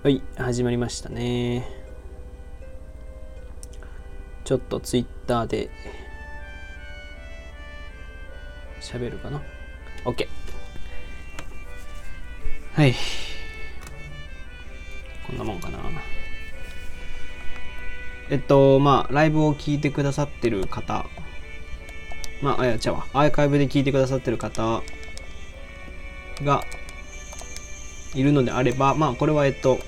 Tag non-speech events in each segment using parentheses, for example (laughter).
はい、始まりましたね。ちょっとツイッターで喋るかな？OK。はい。こんなもんかな。えっと、まあ、ライブを聞いてくださってる方、まあ、あやちゃうわ。アーカイブで聞いてくださってる方がいるのであれば、まあ、これは、えっと、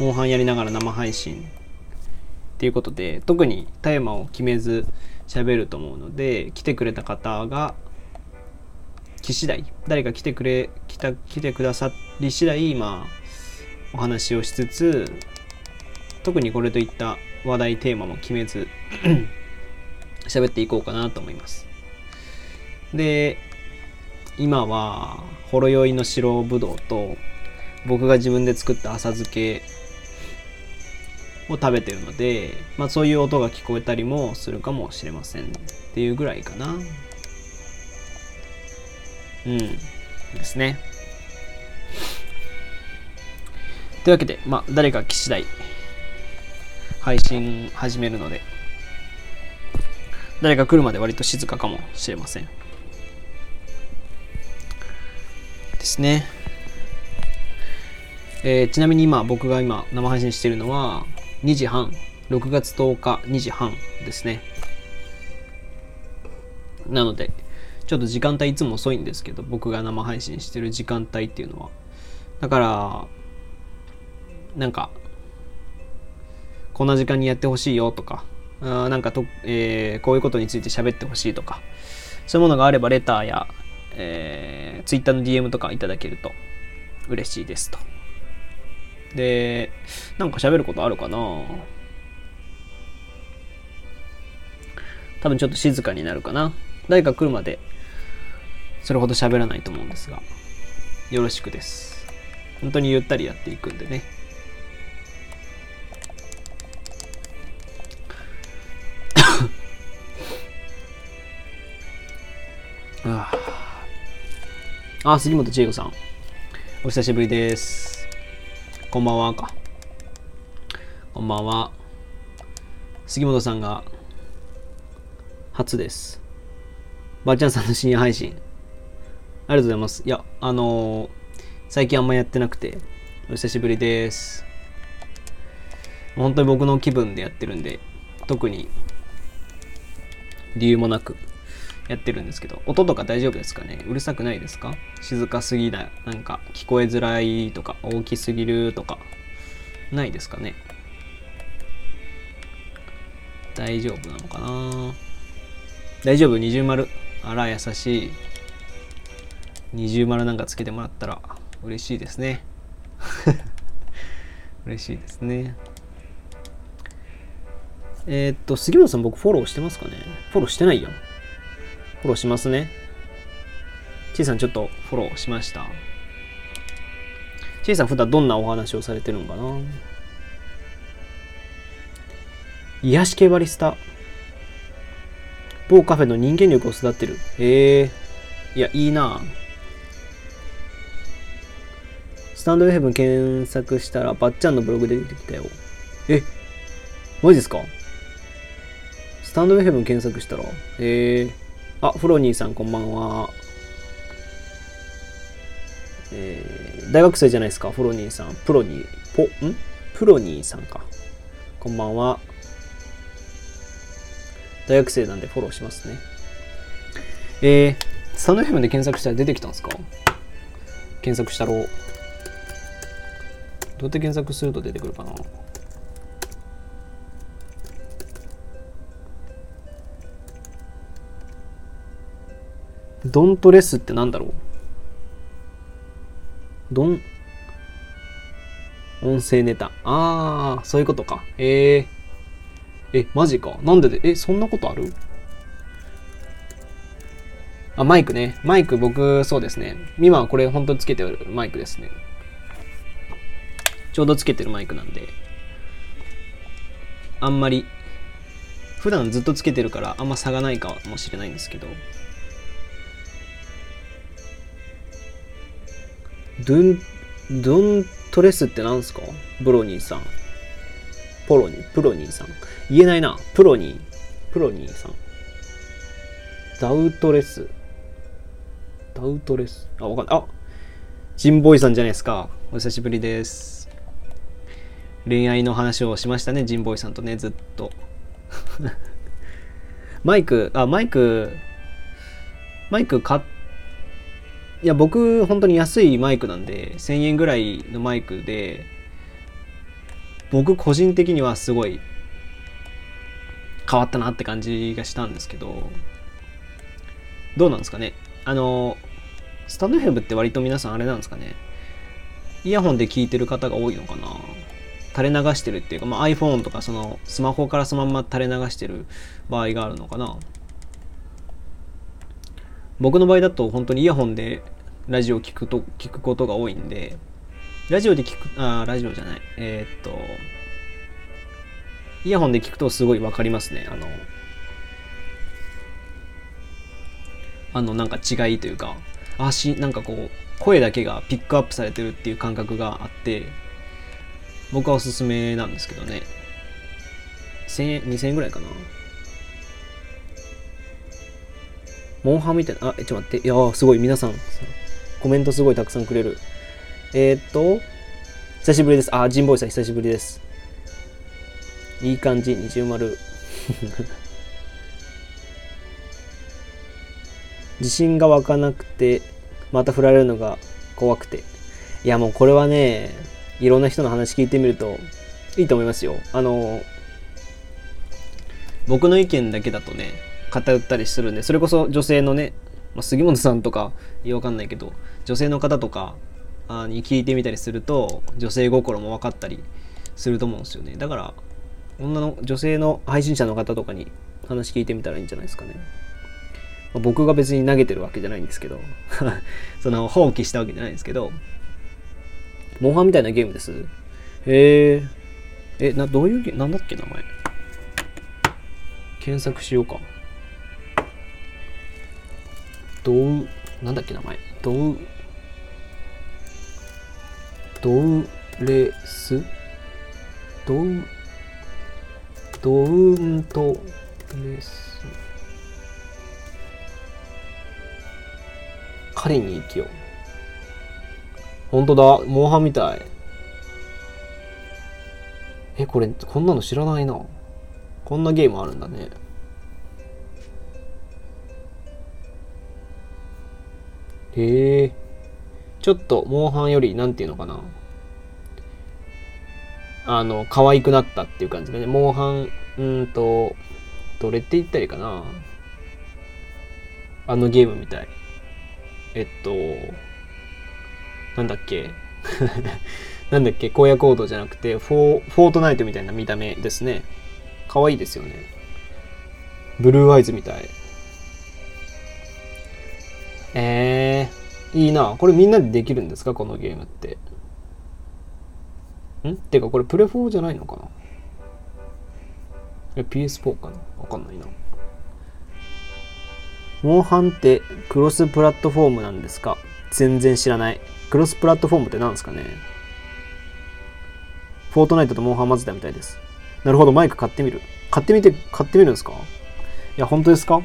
モンハンやりながら生配信っていうことで、特にテーマを決めず喋ると思うので、来てくれた方が、来次第、誰か来てくれ、来た、来てくださり次第、まあ、お話をしつつ、特にこれといった話題、テーマも決めず、(clears throat) 喋っていこうかなと思います。で、今は、ほろ酔いの白ぶどうと、僕が自分で作った浅漬けを食べてるので、まあそういう音が聞こえたりもするかもしれませんっていうぐらいかな。うん。ですね。というわけで、まあ誰か来次第配信始めるので、誰か来るまで割と静かかもしれません。ですね。えーちなみに今僕が今生配信しているのは2時半。6月10日2時半ですね。なのでちょっと時間帯いつも遅いんですけど僕が生配信してる時間帯っていうのは。だからなんかこんな時間にやってほしいよとかあなんかと、えーこういうことについて喋ってほしいとかそういうものがあればレターや、えー、Twitter の DM とかいただけると嬉しいですとで、なんか喋ることあるかな？多分ちょっと静かになるかな？誰か来るまで、それほど喋らないと思うんですが、よろしくです。本当にゆったりやっていくんでね。(coughs) あああ、杉本千恵子さん。お久しぶりです。こんばんはか。こんばんは。杉本さんが初です。ばあちゃんさんの深夜配信。ありがとうございます。いや、あのー最近あんまやってなくて、お久しぶりです。本当に僕の気分でやってるんで、特に理由もなくやってるんですけど、音とか大丈夫ですかね？うるさくないですか？静かすぎない、なんか聞こえづらいとか、大きすぎるとか、ないですかね？大丈夫なのかな？大丈夫？二重丸。あら、優しい。二重丸なんかつけてもらったら嬉しいですね。(laughs) 嬉しいですね。えーっと、杉本さん僕フォローしてますかね？フォローしてないよ。フォローしますね。ちいさんちょっとフォローしました。ちいさん普段どんなお話をされてるのかな？癒し系バリスタ。某カフェの人間力を育てる。へえ。いや、いいなスタンド FM 検索したら、ばっちゃんのブログで出てきたよ。えマジですか？スタンド FM 検索したら、へえ。あ、フロニーさんこんばんは。えー、大学生じゃないですか、フロニーさん。プロニー、ポ、ん？プロニーさんか。こんばんは。大学生なんでフォローしますね。えー、スタンド FM で検索したら出てきたんですか？検索したろう。どうやって検索すると出てくるかな？ドントレスってなんだろう？ドン、音声ネタ。あー、そういうことか。えー。え、マジか。なんでで、え、そんなことある？あ、マイクね。マイク僕、そうですね。今はこれ本当につけてるマイクですね。ちょうどつけてるマイクなんで。あんまり、普段ずっとつけてるからあんま差がないかもしれないんですけど。ドゥン、ドゥントレスって何すか？ブロニーさん。ポロニー、プロニーさん。言えないな。プロニー。プロニーさん。ダウトレス。ダウトレス？あ、わかんない。あジンボイさんじゃないですか。お久しぶりです。恋愛の話をしましたね、ジンボイさんとね、ずっと。(laughs) マイク、あ、マイク、マイク買っいや、僕、本当に安いマイクなんで、1000円ぐらいのマイクで、僕個人的にはすごい変わったなって感じがしたんですけど、どうなんですかね？あの、スタンド FM って割と皆さんあれなんですかね？イヤホンで聞いてる方が多いのかな？垂れ流してるっていうか、まあ、iPhone とかそのスマホからそのまま垂れ流してる場合があるのかな？僕の場合だと本当にイヤホンでラジオ聞くと聞くことが多いんでラジオで聞くあラジオじゃない。えー、っとイヤホンで聞くとすごい分かりますね。あのあのなんか違いというかあしなんかこう声だけがピックアップされてるっていう感覚があって僕はおすすめなんですけどね。1000円2000円ぐらいかな。モンハンみたいな。あちょっと待って。いやすごい。皆さん。コメントすごいたくさんくれる。えー、っと久しぶりです。あジンボイさん久しぶりです。いい感じ。二重丸。(laughs) 自信が湧かなくてまた振られるのが怖くて。いやもうこれはねいろんな人の話聞いてみるといいと思いますよ。あの僕の意見だけだとね偏ったりするんでそれこそ女性のね、まあ、杉本さんとかいやわかんないけど女性の方とかに聞いてみたりすると女性心も分かったりすると思うんですよね。だから女の女性の配信者の方とかに話聞いてみたらいいんじゃないですかね。まあ僕が別に投げてるわけじゃないんですけど (laughs) その放棄したわけじゃないんですけどモンハンみたいなゲームです？へええなどういうゲなんだっけ名前。検索しようか。ドウなんだっけ名前。ドウドウレスドウドウントレス狩りに生きよう。本当だ。モンハンみたい。えこれこんなの知らないな。こんなゲームあるんだね。へえちょっとモンハンよりなんていうのかな。あの可愛くなったっていう感じがね。モンハンうんとどれって言ったらいいかな。あのゲームみたい。えっとなんだっけ。(laughs) なんだっけ。荒野行動じゃなくてフォーフォートナイトみたいな見た目ですね。可愛いですよね。ブルーアイズみたい。えー、いいな。これみんなでできるんですか？このゲームって。ん？てかこれプレ4じゃないのかな？え PS4 かな？わかんないな。モンハンってクロスプラットフォームなんですか？全然知らない。クロスプラットフォームって何ですかね？フォートナイトとモンハン混ぜたみたいです。なるほどマイク買ってみる。買ってみて買ってみるんですか？いや本当ですか？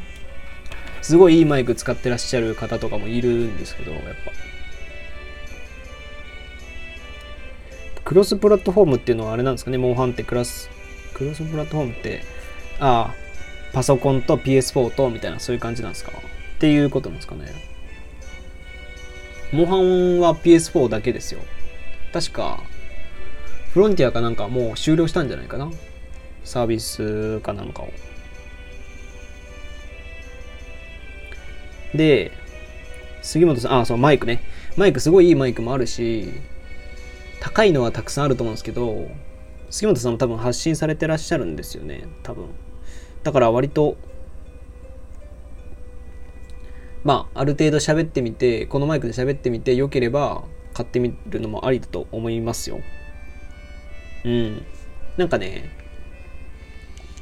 すごいいいマイク使ってらっしゃる方とかもいるんですけどやっぱ。クロスプラットフォームっていうのはあれなんですかねモンハンってクラスクロスプラットフォームってああパソコンと PS4 とみたいなそういう感じなんですか？っていうことなんですかね。モンハンは PS4 だけですよ。確かフロンティアかなんかもう終了したんじゃないかな？サービスかなんかを。で杉本さんあそうマイクね。マイクすごいいいマイクもあるし高いのはたくさんあると思うんですけど杉本さんも多分発信されてらっしゃるんですよね多分。だから割とまあある程度喋ってみてこのマイクで喋ってみて良ければ買ってみるのもありだと思いますよ。うん。なんかね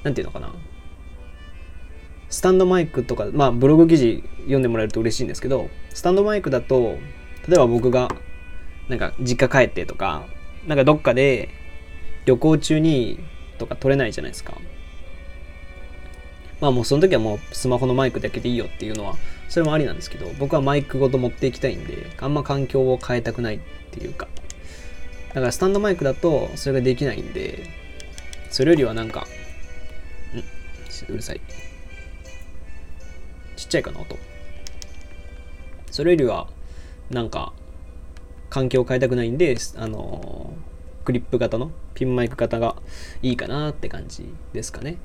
なんていうのかな。スタンドマイクとかまあブログ記事読んでもらえると嬉しいんですけどスタンドマイクだと例えば僕がなんか実家帰ってとかなんかどっかで旅行中にとか撮れないじゃないですか。まあもうその時はもうスマホのマイクだけでいいよっていうのは、それもありなんですけど、僕はマイクごと持っていきたいんで、あんま環境を変えたくないっていうか。だからスタンドマイクだとそれができないんで、それよりはなんか、んうるさい。っちゃいかな音。それよりは、なんか、環境を変えたくないんで、あのー、クリップ型のピンマイク型がいいかなって感じですかね。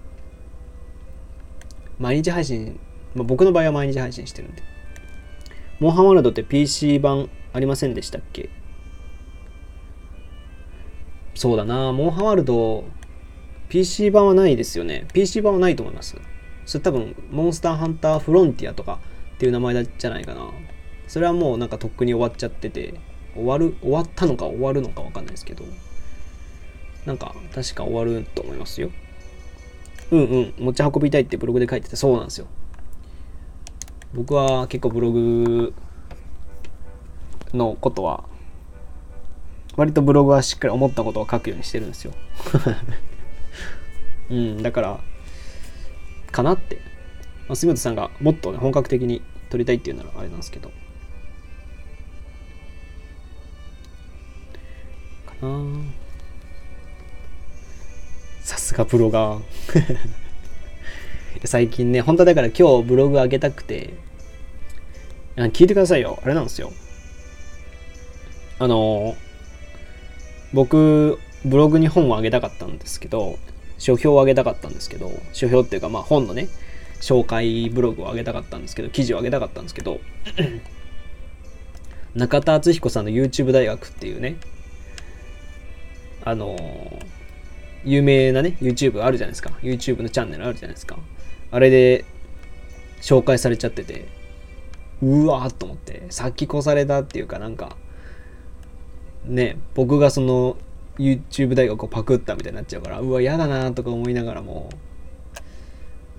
毎日配信、まあ、僕の場合は毎日配信してるんで。モンハンワールドって PC 版ありませんでしたっけ？そうだな、モンハンワールド PC 版はないですよね。PC 版はないと思います。それ多分、モンスターハンターフロンティアとかっていう名前じゃないかな。それはもうなんかとっくに終わっちゃってて、終わる、終わったのか終わるのかわかんないですけど、なんか確か終わると思いますよ。うんうん、持ち運びたいってブログで書いてて、そうなんですよ。僕は結構ブログのことは、割とブログはしっかり思ったことを書くようにしてるんですよ。(laughs) うん、だから、かなって。まあ、杉本さんがもっと、ね、本格的に撮りたいっていうならあれなんですけど。かなさすがプロが (laughs) 最近ね、本当だから今日ブログ上げたくて、聞いてくださいよ。あれなんですよ。あの、僕、ブログに本をあげたかったんですけど、書評をあげたかったんですけど、書評っていうか、まあ本のね、紹介ブログを上げたかったんですけど、記事を上げたかったんですけど、(clears throat) 中田敦彦さんの YouTube 大学っていうね、あの有名なね、YouTube あるじゃないですか。YouTube のチャンネルあるじゃないですか。あれで紹介されちゃってて、うわーっと思って、先越されたっていうかなんか、ね、僕がその YouTube 大学をパクったみたいになっちゃうから、うわ、嫌だなとか思いながらも、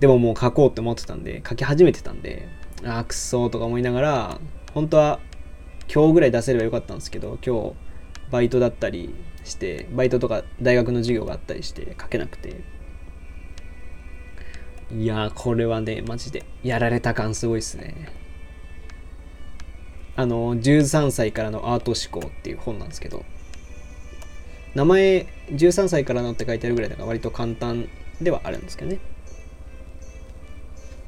でももう書こうって思ってたんで、書き始めてたんで、あーくそーとか思いながら、本当は今日ぐらい出せればよかったんですけど、今日バイトだったりしてバイトとか大学の授業があったりして書けなくて。いやこれはねマジでやられた感すごいっすね。あの13歳からのアート思考っていう本なんですけど名前13歳からのって書いてあるぐらいだから割と簡単ではあるんですけどね。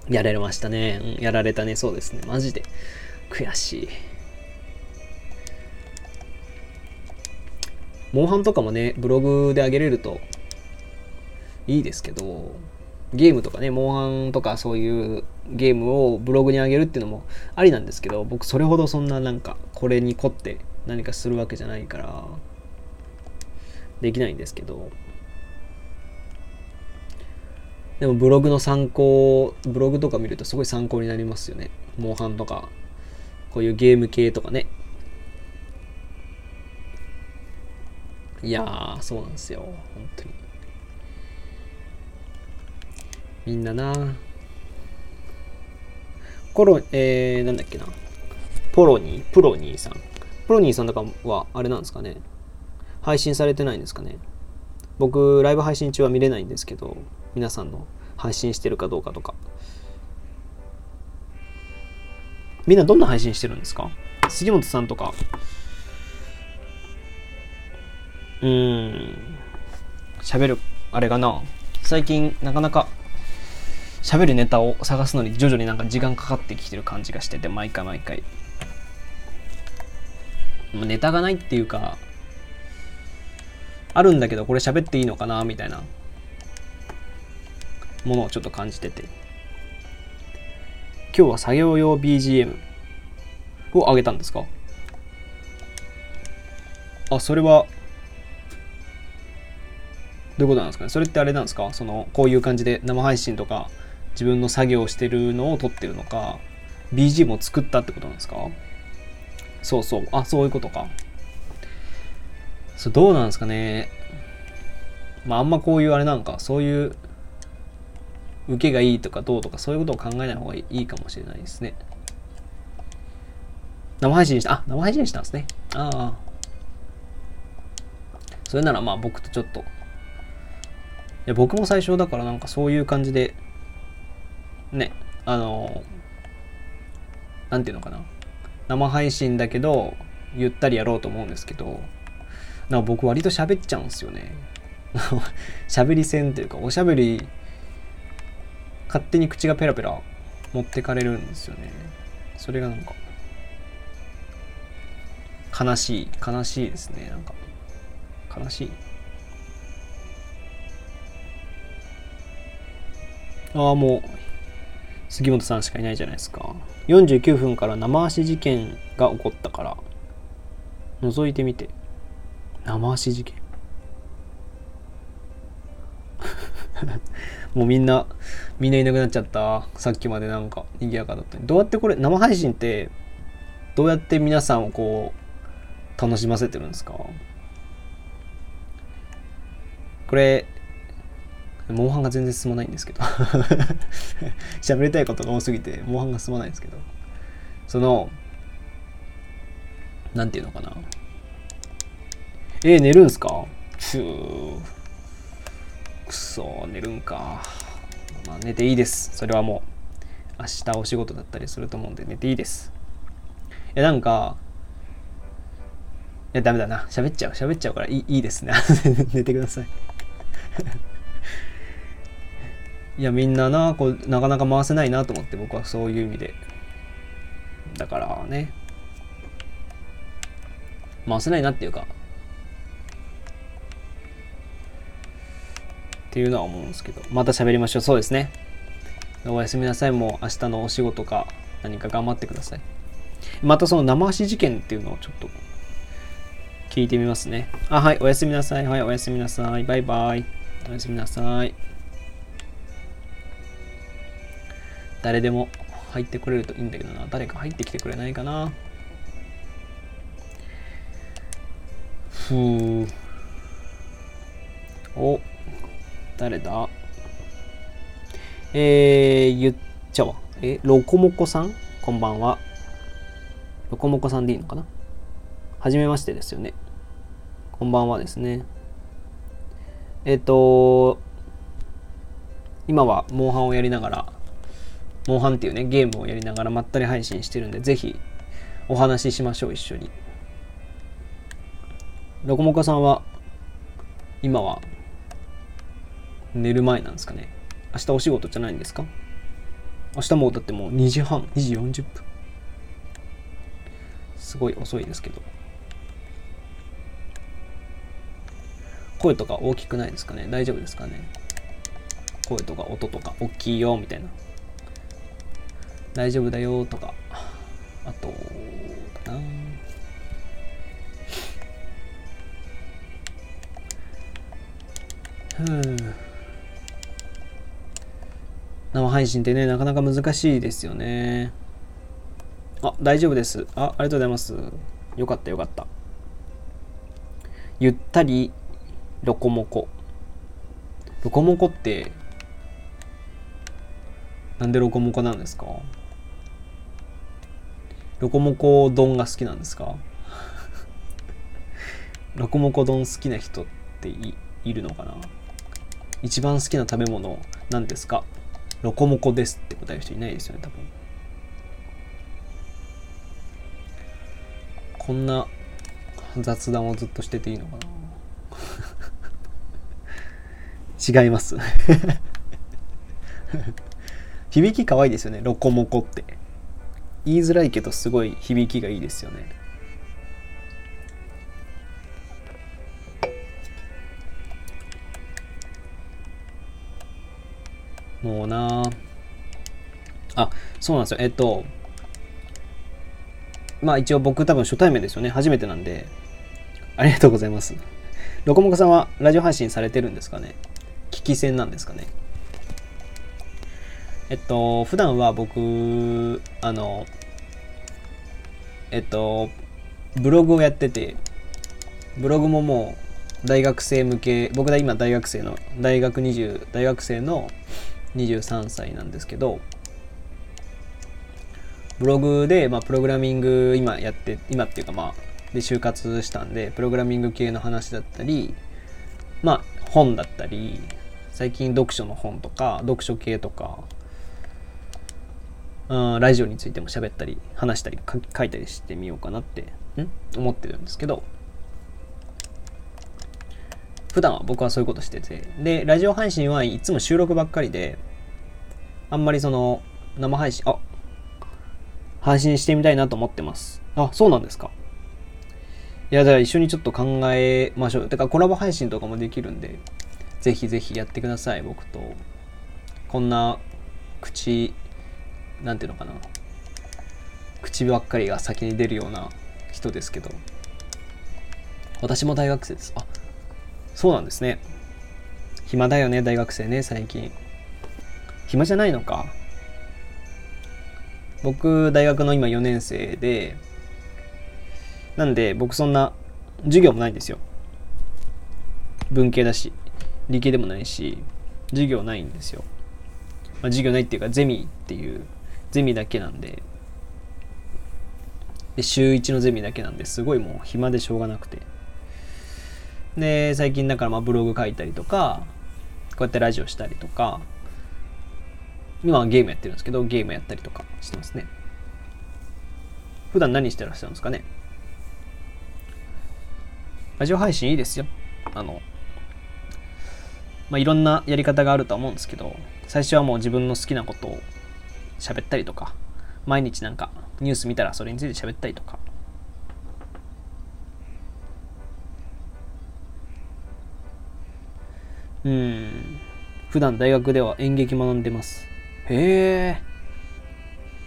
やられましたね、うん、やられたね。そうですね。マジで。悔しい。モンハンとかもね、ブログで上げれるといいですけど、ゲームとかね、モンハンとかそういうゲームをブログに上げるっていうのもありなんですけど、僕それほどそんななんか、これに凝って何かするわけじゃないから、できないんですけど、でもブログの参考、ブログとか見るとすごい参考になりますよね。モンハンとか、こういうゲーム系とかね。いやー、そうなんですよ。本当に。みんななコロ、えー、なんだっけな。ポロニー、プロニーさん。プロニーさんとかは、あれなんですかね。配信されてないんですかね。僕、ライブ配信中は見れないんですけど、皆さんの配信してるかどうかとか。みんなどんな配信してるんですか？杉本さんとか、うーん。喋る、あれかな。最近、なかなか、喋るネタを探すのに徐々になんか時間かかってきてる感じがしてて、毎回毎回。ネタがないっていうか、あるんだけど、これ喋っていいのかなみたいな。ものをちょっと感じてて。今日は作業用 BGM を上げたんですか？あ、それはどういうことなんですかね？それってあれなんですか？そのこういう感じで生配信とか自分の作業をしてるのを撮ってるのか BGM を作ったってことなんですか？そうそう。あそういうことか。そうどうなんですかね。まああんまこういうあれなんかそういう受けがいいとかどうとかそういうことを考えない方がいいかもしれないですね。生配信したあ生配信したんですね。ああそれならまあ僕とちょっと。いや僕も最初だからなんかそういう感じでねあのなんていうのかな。生配信だけどゆったりやろうと思うんですけどな僕割と喋っちゃうんですよね。(laughs) 喋り線というかおしゃべり勝手に口がペラペラ持ってかれるんですよね。それがなんか悲しい悲しいですね。なんか悲しい。ああもう杉本さんしかいないじゃないですか。49分から生足事件が起こったから覗いてみて。生足事件。(laughs) もうみんなみんないなくなっちゃった。さっきまでなんか賑やかだったどうやってこれ生配信ってどうやって皆さんをこう楽しませてるんですか？これモンハンが全然進まないんですけど。(laughs) 喋りたいことが多すぎてモンハンが進まないんですけど。そのなんていうのかな。えー、寝るんすか？ふうくそ寝るんか。まあ寝ていいです。それはもう明日お仕事だったりすると思うんで寝ていいです。えなんかいやダメだな。喋っちゃう。喋っちゃうからいいいいですね。(laughs) 寝てください。(laughs) いやみんななこうなかなか回せないなと思って僕はそういう意味で。だからね。回せないなっていうかっていうのは思うんですけど。また喋りましょう。そうですね。おやすみなさい。もう明日のお仕事か何か頑張ってください。またその生足事件っていうのをちょっと聞いてみますね。あはいおやすみなさい。はいおやすみなさい。バイバイ。おやすみなさい。誰でも入ってくれるといいんだけどな。誰か入ってきてくれないかな。ふうお。誰だ？えー、言っちゃわえロコモコさん？こんばんは。ロコモコさんでいいのかな？はじめましてですよね。こんばんはですね。えっ、ー、と今はモンハンをやりながらモンハンっていうね、ゲームをやりながらまったり配信してるんで、ぜひお話ししましょう、一緒に。ロコモコさんは、今は寝る前なんですかね。明日お仕事じゃないんですか？明日もだってもう2時半、2時40分。すごい遅いですけど。声とか大きくないですかね？大丈夫ですかね？声とか音とか大きいよみたいな。大丈夫だよとかあとだなふう生配信ってねなかなか難しいですよね。あ大丈夫です。あありがとうございます。よかったよかった。ゆったりロコモコ。ロコモコってなんでロコモコなんですか？ロコモコ丼が好きなんですか？(laughs) ロコモコ丼好きな人っているのかな？一番好きな食べ物なんですか？ロコモコですって答える人いないですよね多分。こんな雑談をずっとしてていいのかな？(laughs) 違います。(laughs) 響き可愛いですよねロコモコって。言いづらいけどすごい響きがいいですよね。もうな。あそうなんですよ。えっとまあ一応僕多分初対面ですよね。初めてなんで。ありがとうございます。ロコモコさんはラジオ配信されてるんですかね？聞き戦なんですかね？えっと普段は僕あのえっと、ブログをやってて、ブログももう大学生向け、僕は今大学生の、大学20、大学生の23歳なんですけど、ブログで、まあ、プログラミング今やって、今っていうかまあ、で就活したんでプログラミング系の話だったりまあ本だったり最近読書の本とか読書系とかうんラジオについても喋ったり話したり書いたりしてみようかなってん？思ってるんですけど普段は僕はそういうことしてて。でラジオ配信はいつも収録ばっかりであんまりその生配信あ配信してみたいなと思ってます。あそうなんですか。いやだから一緒にちょっと考えましょう。てかコラボ配信とかもできるんでぜひぜひやってください僕と。こんな口なんていうのかな。口ばっかりが先に出るような人ですけど。私も大学生です。あそうなんですね。暇だよね大学生ね最近。暇じゃないのか？僕大学の今4年生でなんで僕そんな授業もないんですよ。文系だし理系でもないし授業ないんですよ、まあ、授業ないっていうかゼミっていうゼミだけなんで。で週1のゼミだけなんですごいもう暇でしょうがなくて。で最近だからまあブログ書いたりとかこうやってラジオしたりとか今はゲームやってるんですけどゲームやったりとかしてますね。普段何してらっしゃるんですかね？ラジオ配信いいですよ。あのまあいろんなやり方があるとは思うんですけど最初はもう自分の好きなことを喋ったりとか毎日なんかニュース見たらそれについて喋ったりとかうん。普段大学では演劇学んでます。へえ。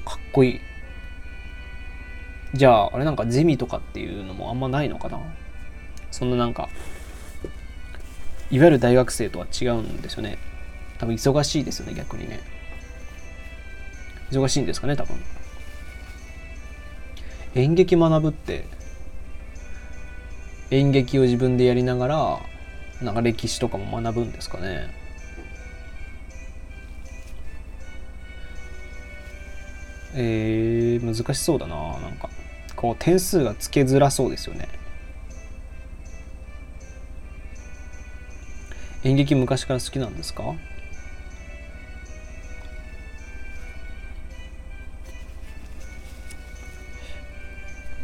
かっこいい。じゃああれなんかゼミとかっていうのもあんまないのかな？そんななんかいわゆる大学生とは違うんですよね。多分忙しいですよね逆にね。忙しいんですかね多分。演劇学ぶって演劇を自分でやりながらなんか歴史とかも学ぶんですかね。えー、難しそうだななんか。こう点数がつけづらそうですよね。演劇昔から好きなんですか？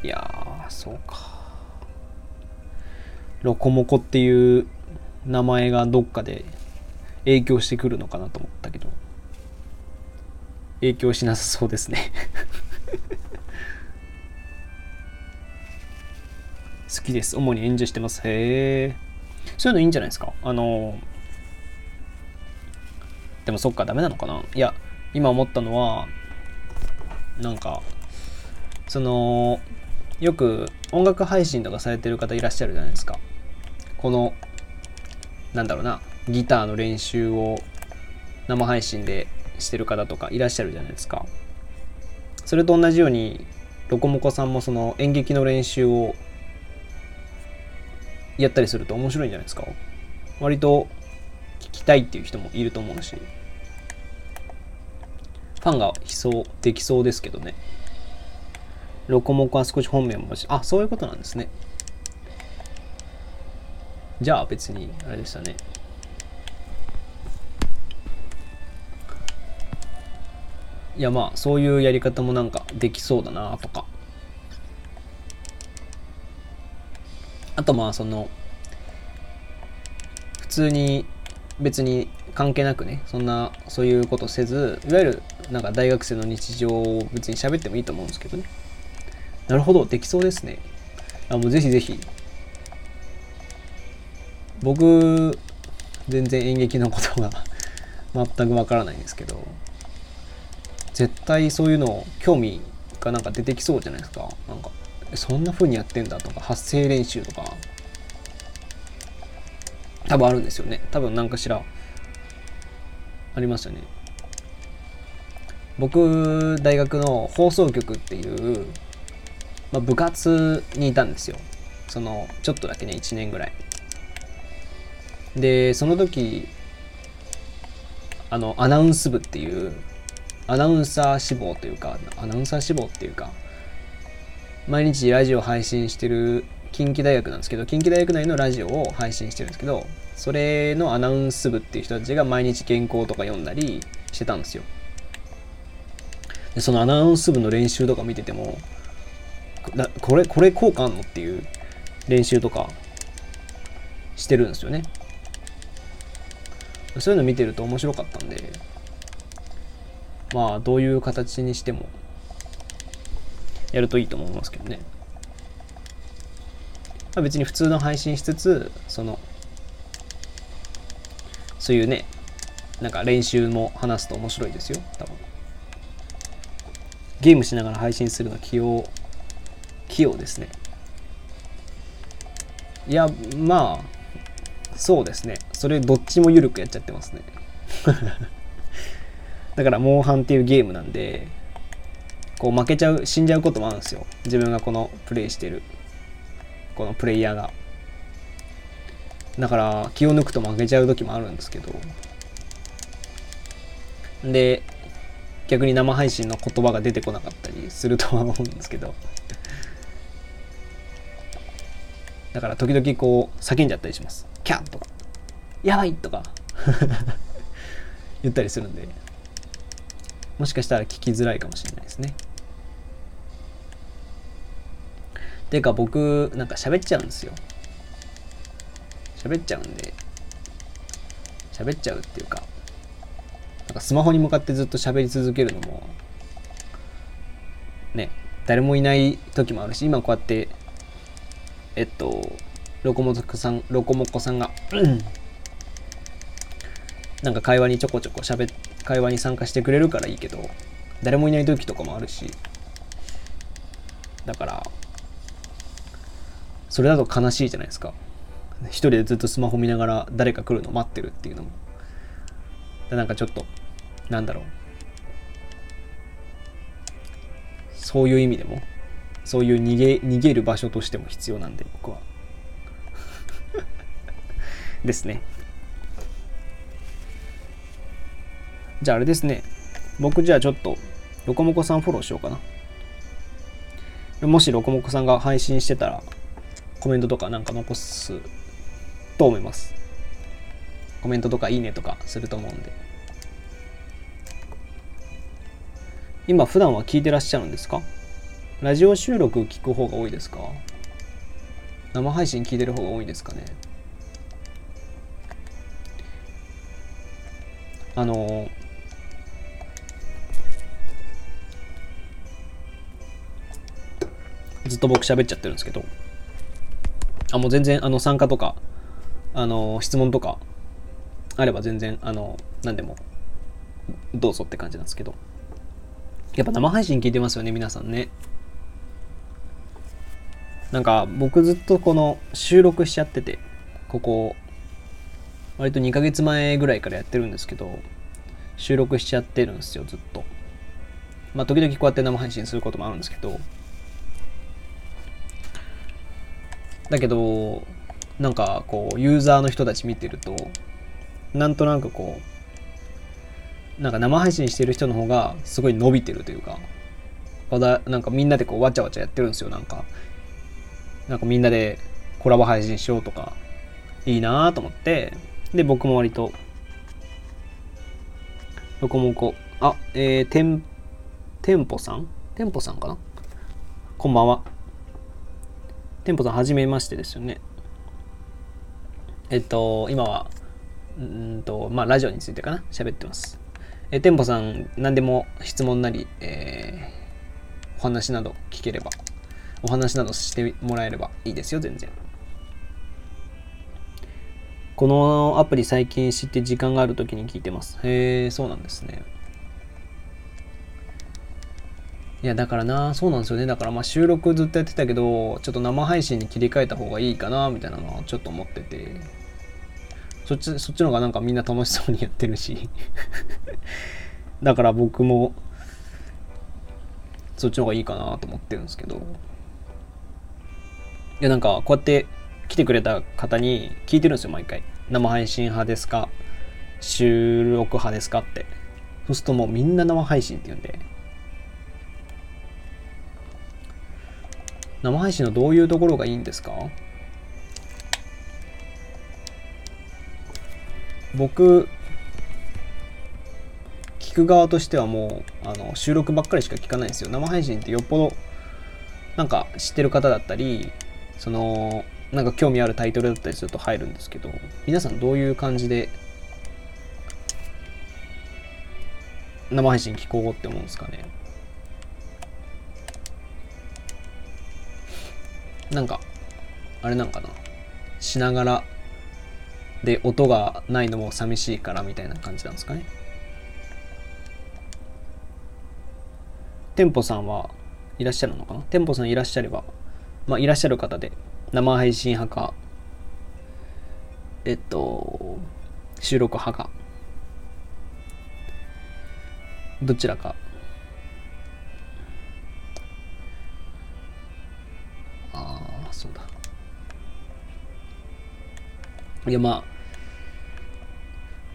いやそうか。ロコモコっていう名前がどっかで影響してくるのかなと思ったけど。影響しなさそうですね。(laughs) 好きです。主に演者してます。へえそういうのいいんじゃないですか？あのでもそっかダメなのかな？いや今思ったのはなんかそのよく音楽配信とかされてる方いらっしゃるじゃないですか。このなんだろうなギターの練習を生配信でしてる方とかいらっしゃるじゃないですか。それと同じようにロコモコさんもその演劇の練習をやったりすると面白いんじゃないですか。割と聞きたいっていう人もいると思うしファンがいそうできそうですけどね。ロコモコは少し本名もあそういうことなんですね。じゃあ別にあれでしたね。いやまあそういうやり方もなんかできそうだなとか。あとまあその普通に別に関係なくねそんなそういうことせずいわゆるなんか大学生の日常を別に喋ってもいいと思うんですけどね。なるほどできそうですね。あもうぜひぜひ僕全然演劇のことが (laughs) 全くわからないんですけど絶対そういうの興味がなんか出てきそうじゃないですか。なんかそんな風にやってんだとか発声練習とか。多分あるんですよね。多分何かしらありましたね。僕大学の放送局っていう、まあ、部活にいたんですよ。そのちょっとだけね1年ぐらい。でその時あのアナウンス部っていうアナウンサー志望というかアナウンサー志望っていうか毎日ラジオ配信してる近畿大学なんですけど近畿大学内のラジオを配信してるんですけどそれのアナウンス部っていう人たちが毎日原稿とか読んだりしてたんですよ。でそのアナウンス部の練習とか見ててもこれこれ効果あんのっていう練習とかしてるんですよね。そういうの見てると面白かったんでまあどういう形にしてもやるといいと思いますけどね、まあ、別に普通の配信しつつそのそういうねなんか練習も話すと面白いですよ多分。ゲームしながら配信するのは器用器用ですね。いやまあそうですね。それどっちも緩くやっちゃってますね。(laughs) だからモンハンっていうゲームなんでこう負けちゃう死んじゃうこともあるんですよ。自分がこのプレイしてるこのプレイヤーが。だから気を抜くと負けちゃう時もあるんですけど。で逆に生配信の言葉が出てこなかったりするとは思うんですけど。だから時々こう叫んじゃったりします。キャッとか。やばい！とか。(laughs) 言ったりするんで。もしかしたら聞きづらいかもしれないですね。ていうか僕なんか喋っちゃうんですよ。喋っちゃうんで。喋っちゃうっていうか。なんかスマホに向かってずっと喋り続けるのもね誰もいない時もあるし今こうやってえっとロコモコさんロコモコさんがなんか会話にちょこちょこ喋会話に参加してくれるからいいけど誰もいない時とかもあるし。だからそれだと悲しいじゃないですか。一人でずっとスマホ見ながら誰か来るの待ってるっていうのも。なんかちょっとなんだろう。そういう意味でもそういう逃げ逃げる場所としても必要なんで僕は。(laughs) ですね。じゃああれですね。僕じゃあちょっとロコモコさんフォローしようかな。もしロコモコさんが配信してたらコメントとかなんか残すと思います。コメントとかいいねとかすると思うんで。今普段は聞いてらっしゃるんですか？ラジオ収録聞く方が多いですか？生配信聞いてる方が多いですかね？あのずっと僕喋っちゃってるんですけど。あもう全然あの参加とかあの質問とかあれば全然あの何でもどうぞって感じなんですけど。やっぱ生配信聞いてますよね皆さんね。なんか僕ずっとこの収録しちゃっててここ割と2ヶ月前ぐらいからやってるんですけど収録しちゃってるんですよずっと。まあ時々こうやって生配信することもあるんですけど。だけどなんかこうユーザーの人たち見てるとなんとなくこうなんか生配信してる人の方がすごい伸びてるというかなんかみんなでこうわちゃわちゃやってるんですよなんか。なんかみんなでコラボ配信しようとかいいなと思ってで僕も割とロコモコあえー、テンテンポさん？テンポさんかな？こんばんは。テンポさんはじめましてですよね。えっと今はうんとまあラジオについてかな？喋ってます。えテンポさん何でも質問なり、えー、お話など聞ければお話などしてもらえればいいですよ全然このアプリ最近知って時間がある時に聞いてますへえそうなんですねいや、だからな、そうなんですよね。だからまあ収録ずっとやってたけど、ちょっと生配信に切り替えた方がいいかな、みたいなのはちょっと思ってて。そっち、そっちの方がなんかみんな楽しそうにやってるし。(laughs) だから僕も、そっちの方がいいかなと思ってるんですけど。いや、なんかこうやって来てくれた方に聞いてるんですよ、毎回。生配信派ですか？収録派ですかって。そうするともうみんな生配信って言うんで。生配信のどういうところがいいんですか？僕聞く側としてはもうあの収録ばっかりしか聞かないんですよ生配信ってよっぽどなんか知ってる方だったりそのなんか興味あるタイトルだったりすると入るんですけど皆さんどういう感じで生配信聞こうって思うんですかね？なんかあれなんかな？しながらで音がないのも寂しいからみたいな感じなんですかね？店舗さんはいらっしゃるのかな？店舗さんいらっしゃればまあいらっしゃる方で生配信派かえっと収録派かどちらか。ああそうだ。いやまあ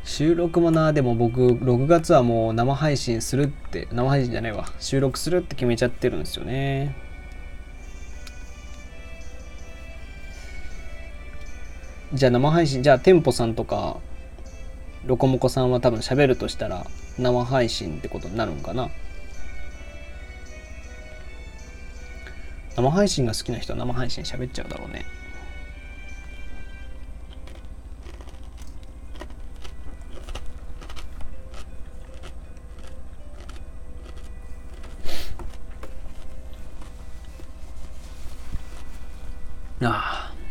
収録もなでも僕6月はもう生配信するって生配信じゃないわ。収録するって決めちゃってるんですよね。じゃあ生配信じゃあ店舗さんとかロコモコさんは多分喋るとしたら生配信ってことになるんかな？生配信が好きな人は生配信喋っちゃうだろうね。ああ。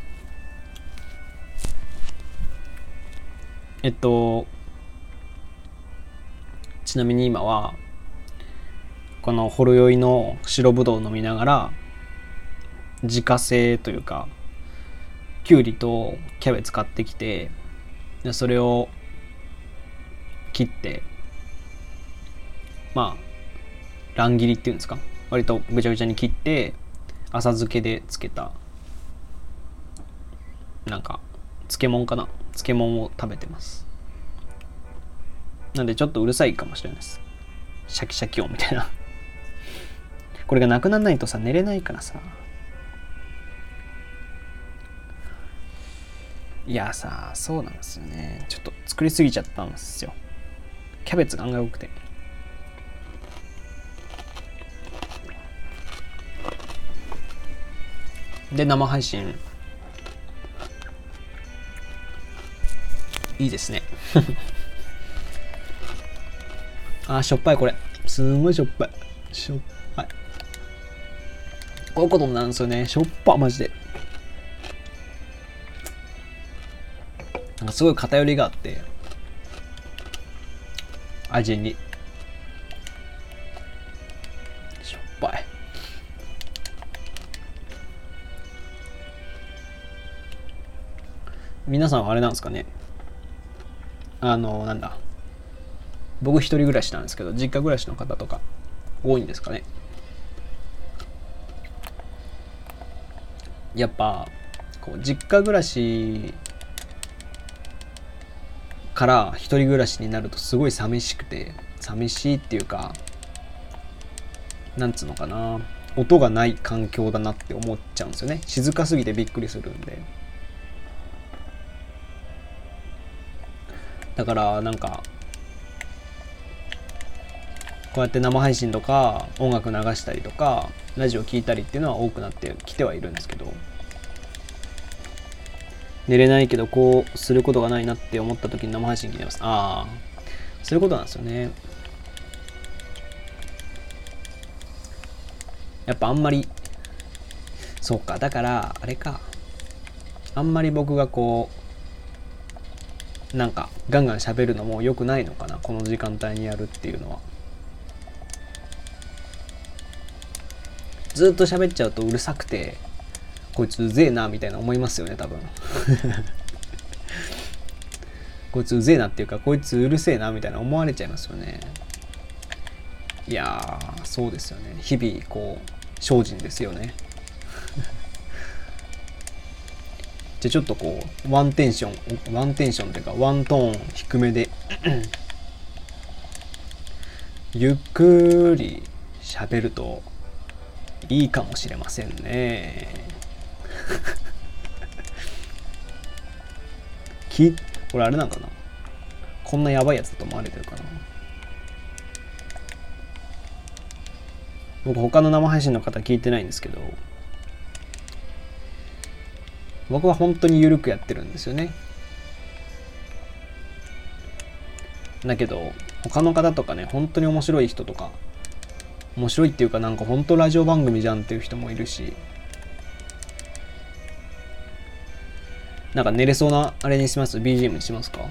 えっとちなみに今はこのほろ酔いの白ぶどうを飲みながら自家製というかきゅうりとキャベツ買ってきてでそれを切ってまあ乱切りっていうんですか割とぐちゃぐちゃに切って浅漬けでつけたなんか漬物かな。漬物を食べてます。なんでちょっとうるさいかもしれないです。シャキシャキ音みたいな。これがなくならないとさ寝れないからさ。いやさそうなんですよね。ちょっと作りすぎちゃったんですよ。キャベツが案外多くて。で生配信いいですね。(laughs) あしょっぱいこれ。すんごいしょっぱい。しょっぱい。こういうことなんですよね。しょっぱマジで。なんかすごい偏りがあって味に。しょっぱい。皆さんはあれなんですかね。あのなんだ。僕一人暮らしなんですけど実家暮らしの方とか多いんですかね。やっぱこう実家暮らしから一人暮らしになるとすごい寂しくて寂しいっていうかなんつうのかな。音がない環境だなって思っちゃうんですよね。静かすぎてびっくりするんで。だからなんかこうやって生配信とか音楽流したりとかラジオ聴いたりっていうのは多くなってきてはいるんですけど寝れないけどこうすることがないなって思った時に生配信聞いてます。ああそういうことなんですよね。やっぱあんまりそうかだからあれか。あんまり僕がこうなんかガンガン喋るのも良くないのかなこの時間帯にやるっていうのは。ずっと喋っちゃうとうるさくてこいつうぜえなみたいな思いますよね多分。(laughs) こいつうぜえなっていうかこいつうるせえなみたいな思われちゃいますよね。いやそうですよね。日々こう精進ですよね。じゃあちょっとこうワンテンションワンテンションっていうかワントーン低めで (clears throat) ゆっくり喋るといいかもしれませんね。(laughs) きこれあれなんかな？こんなやばいやつだと思われてるかな？僕他の生配信の方聞いてないんですけど僕は本当に緩くやってるんですよね。だけど他の方とかね本当に面白い人とか面白いっていうかなんか本当ラジオ番組じゃんっていう人もいるしなんか寝れそうなあれにします ?BGM にしますか？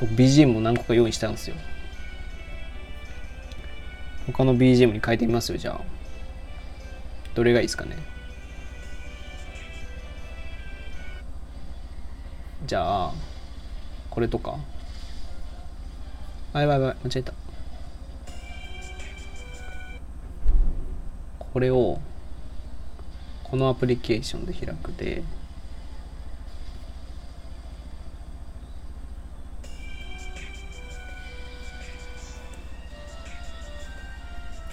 僕 BGM も何個か用意したんですよ。他の BGM に変えてみますよじゃあ。どれがいいですかね？じゃあこれとか。あやばいやばい間違えた。これをこのアプリケーションで開くで。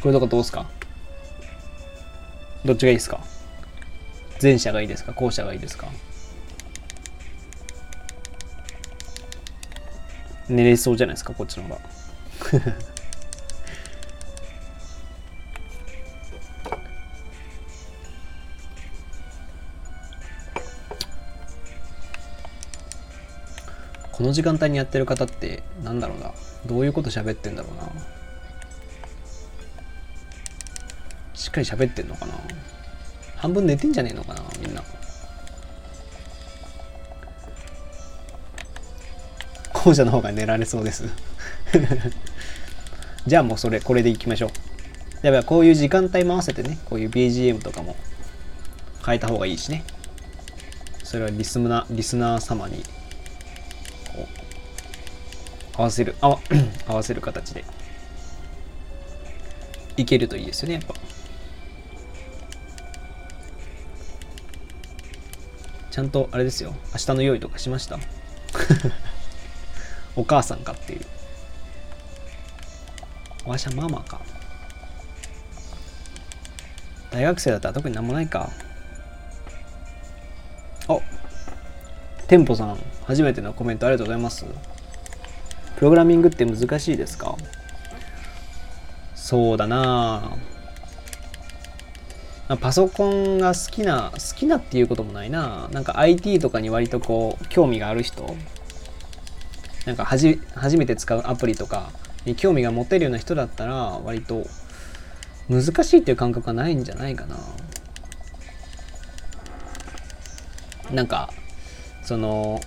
これとかどうすか？どっちがいいですか？前者がいいですか？後者がいいですか？寝れそうじゃないですかこっちの方が。(laughs) この時間帯にやってる方ってなんだろうな。どういうこと喋ってんだろうな。しっかり喋ってんのかな。半分寝てんじゃねえのかなみんな。後者の方が寝られそうです。(laughs) じゃあもうそれこれでいきましょう。やっぱこういう時間帯も合わせてねこういう BGM とかも変えた方がいいしね。それはリスナーリスナー様に合わせる (clears throat) 合わせる形で。いけるといいですよねやっぱ。ちゃんとあれですよ。明日の用意とかしました？(laughs) お母さんかっていう。わしゃママか。大学生だったら特になんもないか。あテンポさん初めてのコメントありがとうございます。プログラミングって難しいですか？そうだな。あパソコンが好きな好きなっていうこともないな。なんか IT とかに割とこう興味がある人なんかはじ初めて使うアプリとかに興味が持てるような人だったら割と難しいっていう感覚はないんじゃないかな。なんかその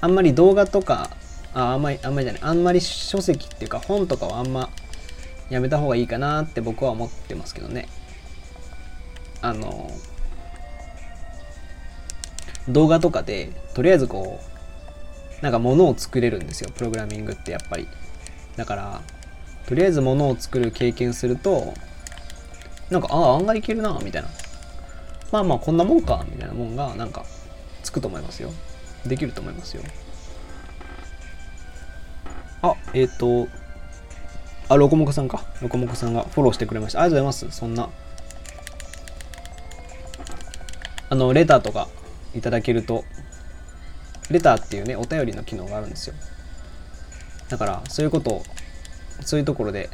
あんまり動画とかああんまりあんまりじゃないあんまり書籍っていうか本とかはあんまやめた方がいいかなって僕は思ってますけどね。あの動画とかでとりあえずこうなんか物を作れるんですよプログラミングってやっぱり。だからとりあえず物を作る経験するとなんかああ案外いけるなみたいな。まあまあこんなもんかみたいなもんがなんかつくと思いますよ。できると思いますよ。あえっ、ー、とあロコモコさんか。ロコモコさんがフォローしてくれました。ありがとうございます。そんな。あのレターとかいただけるとレターっていうねお便りの機能があるんですよ。だからそういうことをそういうところで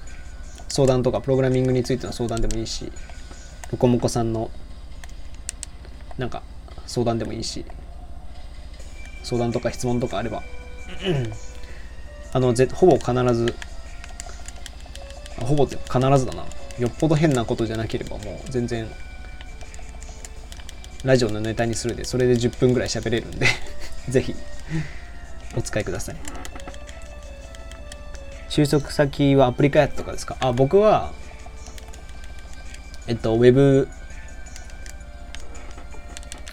相談とかプログラミングについての相談でもいいしロコモコさんのなんか相談でもいいし相談とか質問とかあれば (clears throat) あのぜほぼ必ずほぼ必ずだな。よっぽど変なことじゃなければもう全然ラジオのネタにするでそれで10分ぐらい喋れるんで。ぜひお使いください。就職先はアプリ開発とかですか？あ僕はえっとウェブ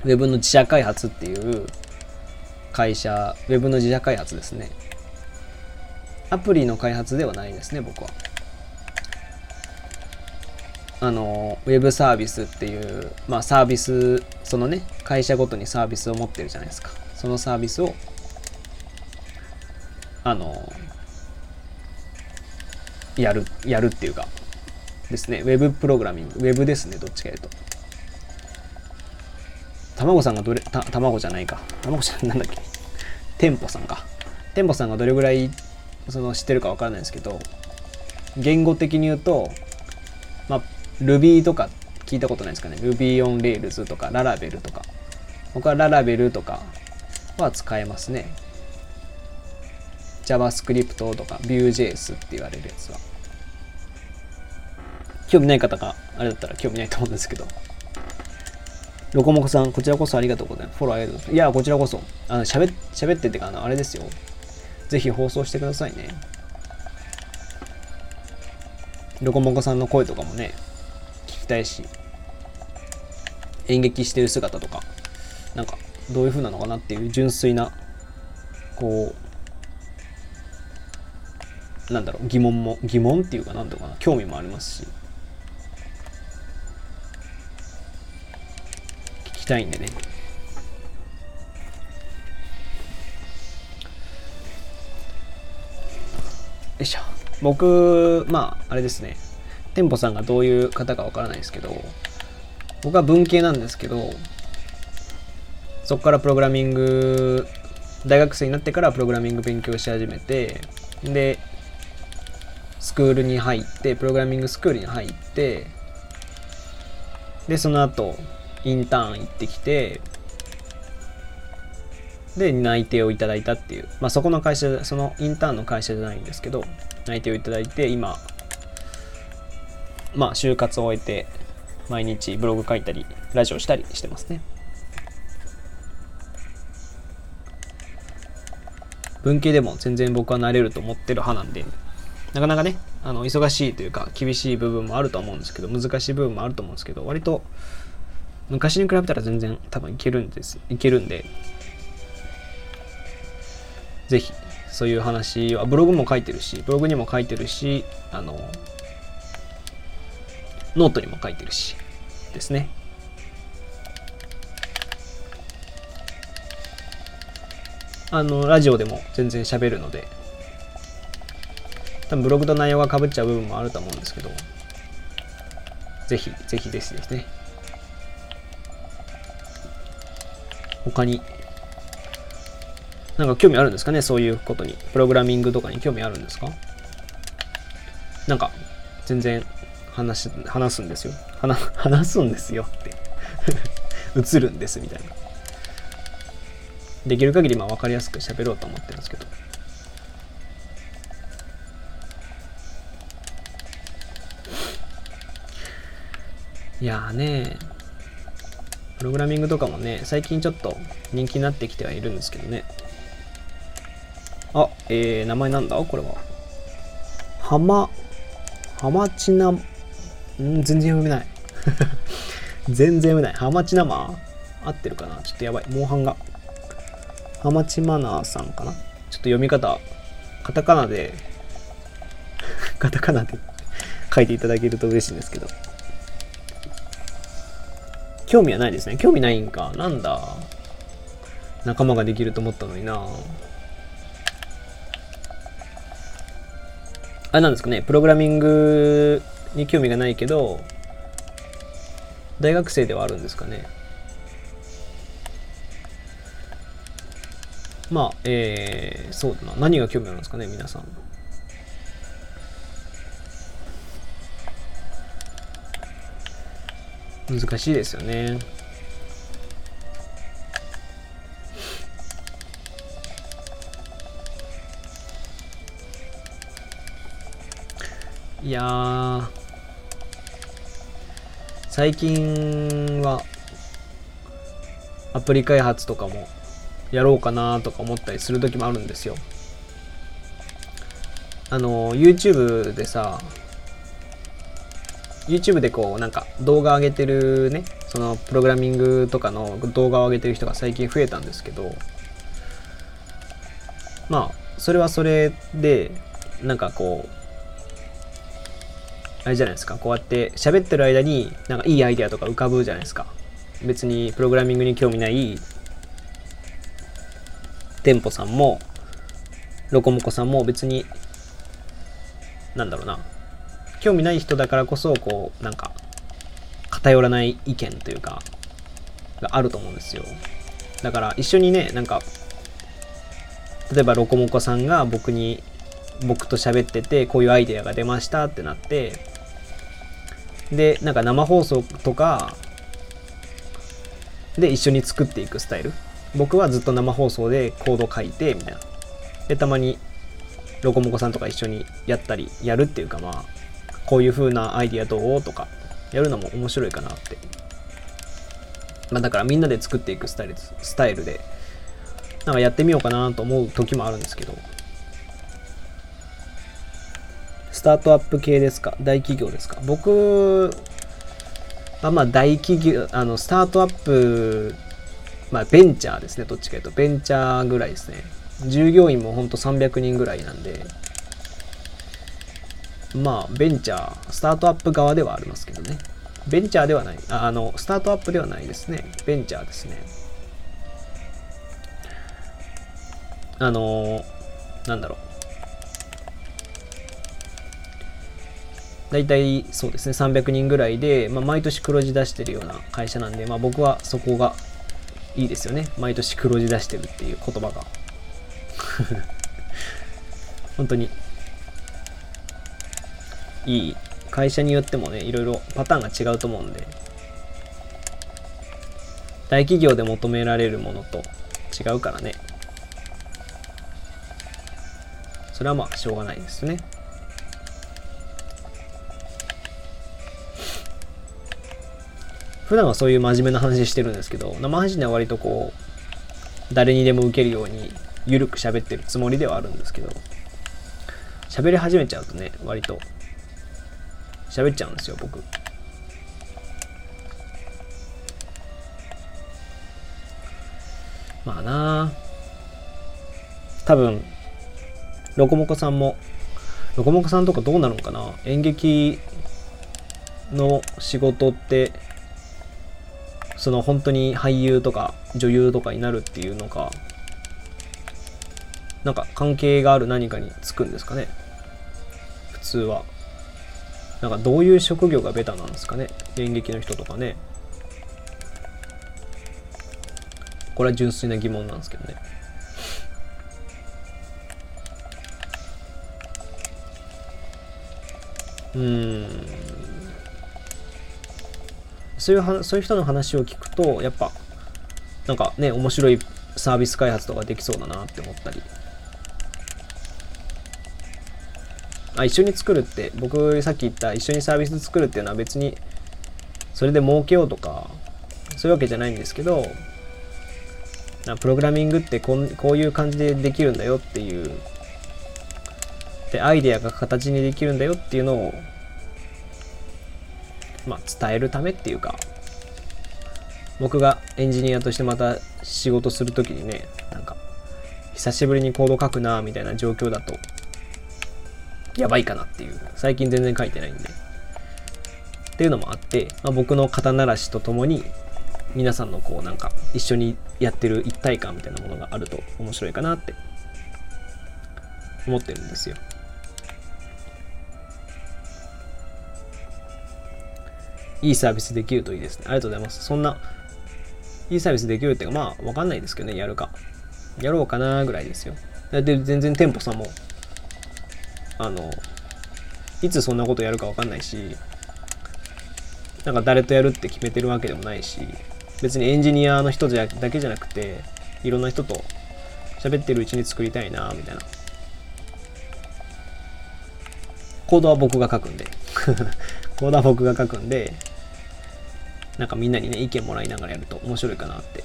ウェブの自社開発っていう会社ウェブの自社開発ですね。アプリの開発ではないですね僕は。あのウェブサービスっていうまあサービスそのね会社ごとにサービスを持ってるじゃないですかそのサービスをあのやるやるっていうかですね。ウェブプログラミング。ウェブですね、どっちかいうと。卵さんがどれ、た、卵じゃないか。卵じゃなんだっけ。店舗さんか。店舗さんがどれぐらいその知ってるかわからないですけど、言語的に言うと、まあ、Ruby とか聞いたことないですかね？Ruby on Rails とか Laravel とか。僕は Laravel とかは使えますね。JavaScript とか Vue.js って言われるやつは。興味ない方があれだったら興味ないと思うんですけど。ロコモコさん、こちらこそありがとうございます。フォローありがとうございます。いや、こちらこそ。あの、喋、喋ってってか、あの、あれですよ。ぜひ放送してくださいね。ロコモコさんの声とかもね、きたいし、演劇してる姿とか、なんか、どういう風なのかなっていう純粋な、こう、なんだろう、疑問も、疑問っていうか、なんとかな、興味もありますし、聞きたいんでね。よいしょ。僕、まあ、あれですね。店舗さんがどういう方かわからないですけど、僕は文系なんですけど、そこからプログラミング、大学生になってからプログラミング勉強し始めて、で、スクールに入って、プログラミングスクールに入って、で、その後、インターン行ってきて、で、内定をいただいたっていう、まあそこの会社、そのインターンの会社じゃないんですけど、内定をいただいて、今、まあ就活を終えて、毎日ブログ書いたり、ラジオしたりしてますね。文系でも全然僕はなれると思ってる派なんで、なかなかね、あの忙しいというか厳しい部分もあると思うんですけど、難しい部分もあると思うんですけど、割と昔に比べたら全然多分いけるんです、いけるんで、ぜひそういう話はブログも書いてるしブログにも書いてるしあのノートにも書いてるしですね。あのラジオでも全然喋るので多分ブログと内容がかぶっちゃう部分もあると思うんですけどぜひぜひですですね。他になんか興味あるんですかね？そういうことに。プログラミングとかに興味あるんですか？なんか、全然話、話すんですよ。話、話すんですよって (laughs) 映るんですみたいな。できる限りまあ分かりやすく喋ろうと思ってるんですけど。いやーねプログラミングとかもね、最近ちょっと人気になってきてはいるんですけどね。あ、えー、名前なんだ？これは。はま、はまちな、ん全然読めない。(laughs) 全然読めない。はまちなま合ってるかな？ちょっとやばい。モンハンが。はまちマナーさんかな？ちょっと読み方、カタカナで (laughs) カタカナで書いていただけると嬉しいんですけど。興味はないですね。興味ないんか。なんだ？仲間ができると思ったのになあれなんですかね、プログラミングに興味がないけど、大学生ではあるんですかね。まあ、えー、そうだな。何が興味あるんですかね、皆さん。難しいですよね。いや最近はアプリ開発とかもやろうかなとか思ったりする時もあるんですよ。あの YouTube でさ YouTube でこうなんか動画上げてるねそのプログラミングとかの動画を上げてる人が最近増えたんですけどまあそれはそれでなんかこうあれじゃないですか。こうやって喋ってる間になんかいいアイデアとか浮かぶじゃないですか。別にプログラミングに興味ない店舗さんもロコモコさんも別になんだろうな。興味ない人だからこそこうなんか偏らない意見というかがあると思うんですよ。だから一緒にねなんか例えばロコモコさんが僕に僕と喋っててこういうアイデアが出ましたってなってでなんか生放送とかで一緒に作っていくスタイル。僕はずっと生放送でコード書いてみたいな。でたまにロコモコさんとか一緒にやったりやるっていうかまあこういう風なアイディアどうとかやるのも面白いかなって。まあだからみんなで作っていくスタイルスタイルでなんかやってみようかなと思う時もあるんですけど。スタートアップ系ですか？大企業ですか？僕はまあ大企業あのスタートアップまあベンチャーですねどっちかというと。ベンチャーぐらいですね。従業員もほんと300人ぐらいなんで。まあベンチャースタートアップ側ではありますけどね。ベンチャーではない。ああのスタートアップではないですね。ベンチャーですね。あのなんだろう。大体そうですね300人ぐらいで、まあ、毎年黒字出してるような会社なんで、まあ、僕はそこがいいですよね。毎年黒字出してるっていう言葉が。(laughs) 本当に。いい会社によってもねいろいろパターンが違うと思うんで。大企業で求められるものと違うからね。それはまあしょうがないですね。普段はそういう真面目な話してるんですけど生配信では割とこう誰にでも受けるように緩く喋ってるつもりではあるんですけど喋り始めちゃうとね割と喋っちゃうんですよ僕。まあな多分ロコモコさんもロコモコさんとかどうなるのかな？演劇の仕事ってその本当に俳優とか女優とかになるっていうのかなんか関係がある何かにつくんですかね。普通は。なんかどういう職業がベタなんですかね。演劇の人とかね。これは純粋な疑問なんですけどね。うん。そういうそういう人の話を聞くとやっぱなんかね面白いサービス開発とかできそうだなって思ったり。あ一緒に作るって僕さっき言った一緒にサービス作るっていうのは別にそれで儲けようとかそういうわけじゃないんですけどプログラミングってこんこういう感じでできるんだよっていうでアイデアが形にできるんだよっていうのをまあ伝えるためっていうか僕がエンジニアとしてまた仕事するときにねなんか久しぶりにコード書くなみたいな状況だとやばいかなっていう最近全然書いてないんで。っていうのもあって、まあ、僕の肩慣らしとともに皆さんのこうなんか一緒にやってる一体感みたいなものがあると面白いかなって思ってるんですよ。いいサービスできるといいですね。ありがとうございます。そんないいサービスできるっていうかまあわかんないですけどねやるか。やろうかなぐらいですよ。で全然店舗さんもあのいつそんなことやるか分かんないしなんか誰とやるって決めてるわけでもないし別にエンジニアの人じゃだけじゃなくていろんな人と喋ってるうちに作りたいなみたいな。コードは僕が書くんで。(laughs) コードは僕が書くんでなんかみんなにね意見もらいながらやると面白いかなって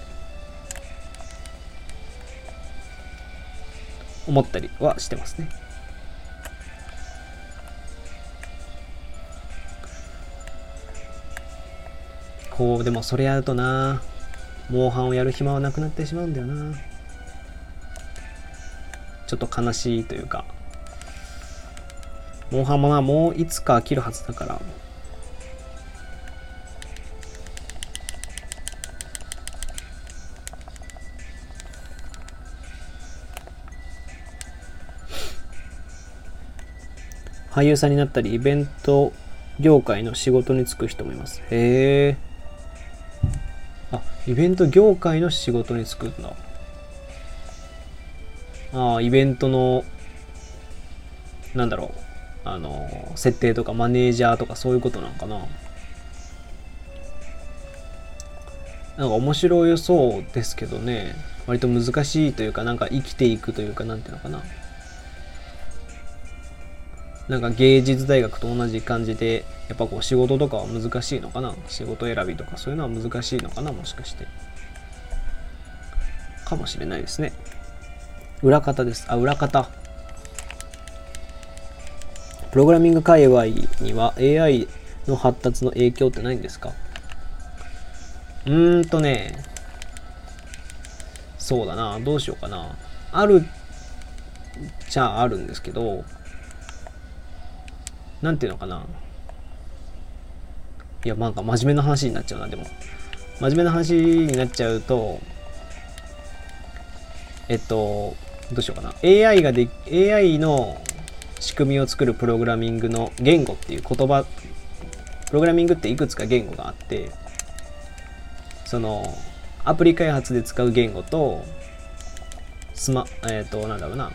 思ったりはしてますね。こうでもそれやるとなモンハンをやる暇はなくなってしまうんだよな。ちょっと悲しいというか。モンハンもなもういつか飽きるはずだから。俳優さんになったりイベント業界の仕事に就く人もいます。へえ。あイベント業界の仕事に就くんだ。ああイベントのなんだろう。あの設定とかマネージャーとかそういうことなんかな。なんか面白いそうですけどね。割と難しいというかなんか生きていくというかなんていうのかななんか芸術大学と同じ感じでやっぱこう仕事とかは難しいのかな？仕事選びとかそういうのは難しいのかな？もしかして。かもしれないですね。裏方です。あ裏方。プログラミング界隈には AI の発達の影響ってないんですか？うーんとね、そうだな、どうしようかな。あるじゃあるんですけど、なんていうのかな。いや、なんか真面目な話になっちゃうな、でも。真面目な話になっちゃうと、えっと、どうしようかな。AI がで、AI の仕組みを作るプログラミングの言語っていう言葉、プログラミングっていくつか言語があって、そのアプリ開発で使う言語とスマえっ、ー、となんだろうな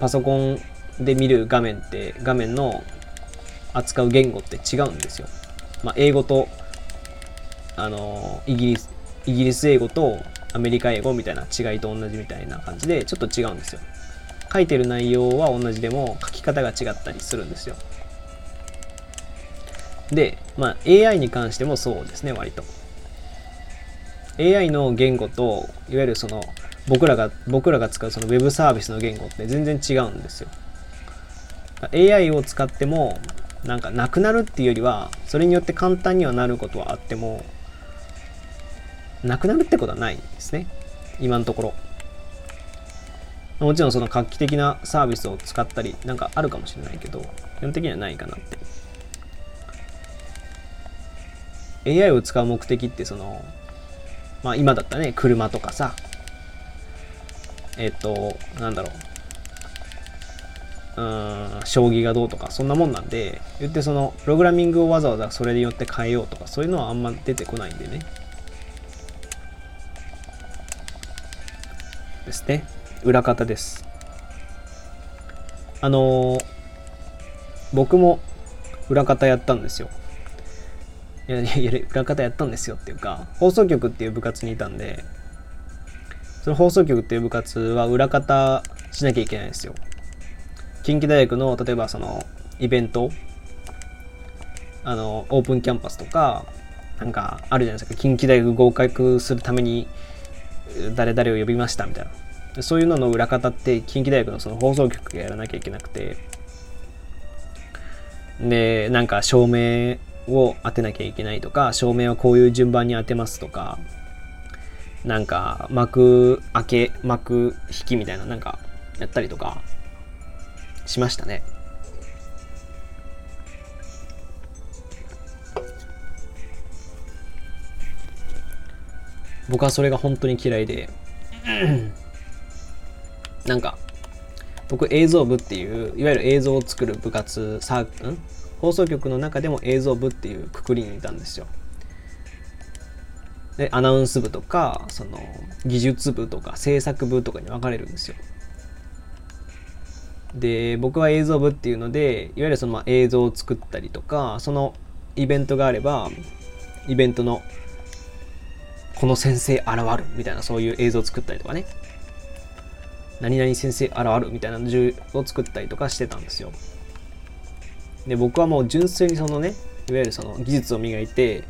パソコンで見る画面って画面の扱う言語って違うんですよ。まあ、英語とあのイギリスイギリス英語とアメリカ英語みたいな違いと同じみたいな感じでちょっと違うんですよ。書いてる内容は同じでも書き方が違ったりするんですよ。で、まあ、AI に関してもそうですね、割と。AI の言語といわゆるその僕らが僕らが使うその Web サービスの言語って全然違うんですよ AI を使ってもなんかなくなるっていうよりはそれによって簡単にはなることはあってもなくなるってことはないんですね。今のところ。もちろんその画期的なサービスを使ったりなんかあるかもしれないけど基本的にはないかなって。AI を使う目的ってそのまあ今だったらね、車とかさ、えっ、と、なんだろう、うん、将棋がどうとか、そんなもんなんで、言ってその、プログラミングをわざわざそれによって変えようとか、そういうのはあんま出てこないんでね。ですね。裏方です。あのー、僕も裏方やったんですよ。いやいや裏方やったんですよっていうか放送局っていう部活にいたんでその放送局っていう部活は裏方しなきゃいけないんですよ近畿大学の例えばそのイベントあのオープンキャンパスとかなんかあるじゃないですか。近畿大学合格するために誰々を呼びましたみたいな。そういうのの裏方って近畿大学のその放送局がやらなきゃいけなくて。でなんか照明を当てなきゃいけないとか照明はこういう順番に当てますとかなんか幕開け幕引きみたいななんかやったりとか。しましたね僕はそれが本当に嫌いでなんか僕映像部っていういわゆる映像を作る部活サーん？放送局の中でも映像部っていうくくりにいたんですよ。でアナウンス部とかその技術部とか制作部とかに分かれるんですよ。で僕は映像部っていうのでいわゆるそのま映像を作ったりとかそのイベントがあればイベントのこの先生現るみたいなそういう映像を作ったりとかね何々先生現るみたいなのを作ったりとかしてたんですよ。で僕はもう純粋にそのねいわゆるその技術を磨いて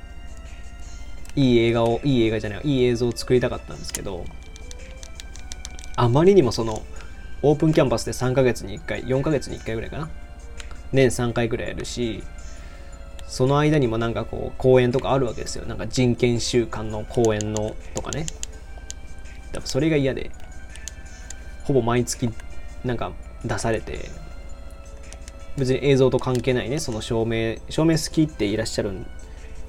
いい映画をいい映画じゃないいい映像を作りたかったんですけどあまりにもそのオープンキャンパスで3ヶ月に1回4ヶ月に1回ぐらいかな。年3回ぐらいやるしその間にもなんかこう公演とかあるわけですよ。なんか人権週間の公演のとかね。だからそれが嫌でほぼ毎月なんか出されて別に映像と関係ないね、その照明、照明好きっていらっしゃる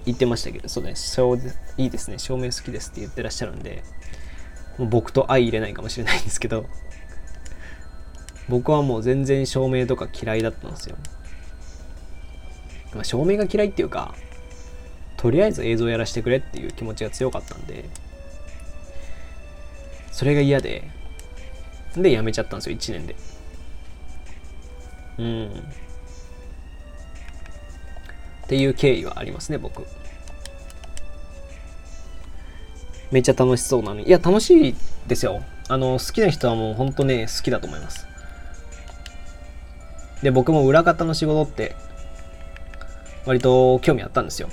言ってましたけど、そうね、そういいですね、照明好きですって言ってらっしゃるんで、僕と相入れないかもしれないんですけど、僕はもう全然照明とか嫌いだったんですよ。まあ、照明が嫌いっていうか、とりあえず映像やらせてくれっていう気持ちが強かったんで、それが嫌で、で、やめちゃったんですよ、1年で。うん。っていう経緯はありますね、僕。めっちゃ楽しそうなのに。いや、楽しいですよ。あの、好きな人はもう本当ね、好きだと思います。で、僕も裏方の仕事って、割と興味あったんですよ。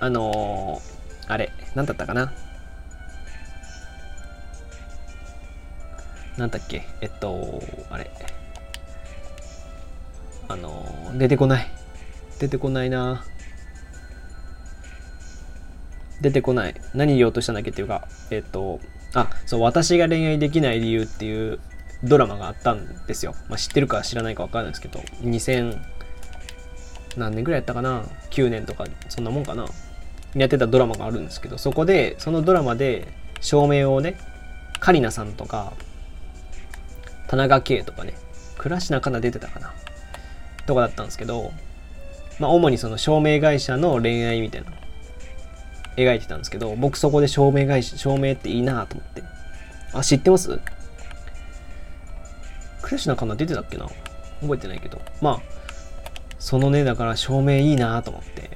あのー、あれ、何だったかななんだっけえっと、あれ。あのー、出てこない。出てこないな出てこない。何言おうとしたんだっけっていうか、えっと、あ、そう、私が恋愛できない理由っていうドラマがあったんですよ。まあ、知ってるか知らないかわかんないですけど、2000、何年ぐらいやったかな ?9 年とか、そんなもんかなやってたドラマがあるんですけど、そこで、そのドラマで、照明をね、カリナさんとか、田中圭とかね、倉科かな出てたかな？とかだったんですけど、まあ、主にその照明会社の恋愛みたいな描いてたんですけど、僕そこで照明会社、照明っていいなと思って。あ、知ってます？倉科かな出てたっけな？覚えてないけど。まあ、そのね、だから照明いいなと思って、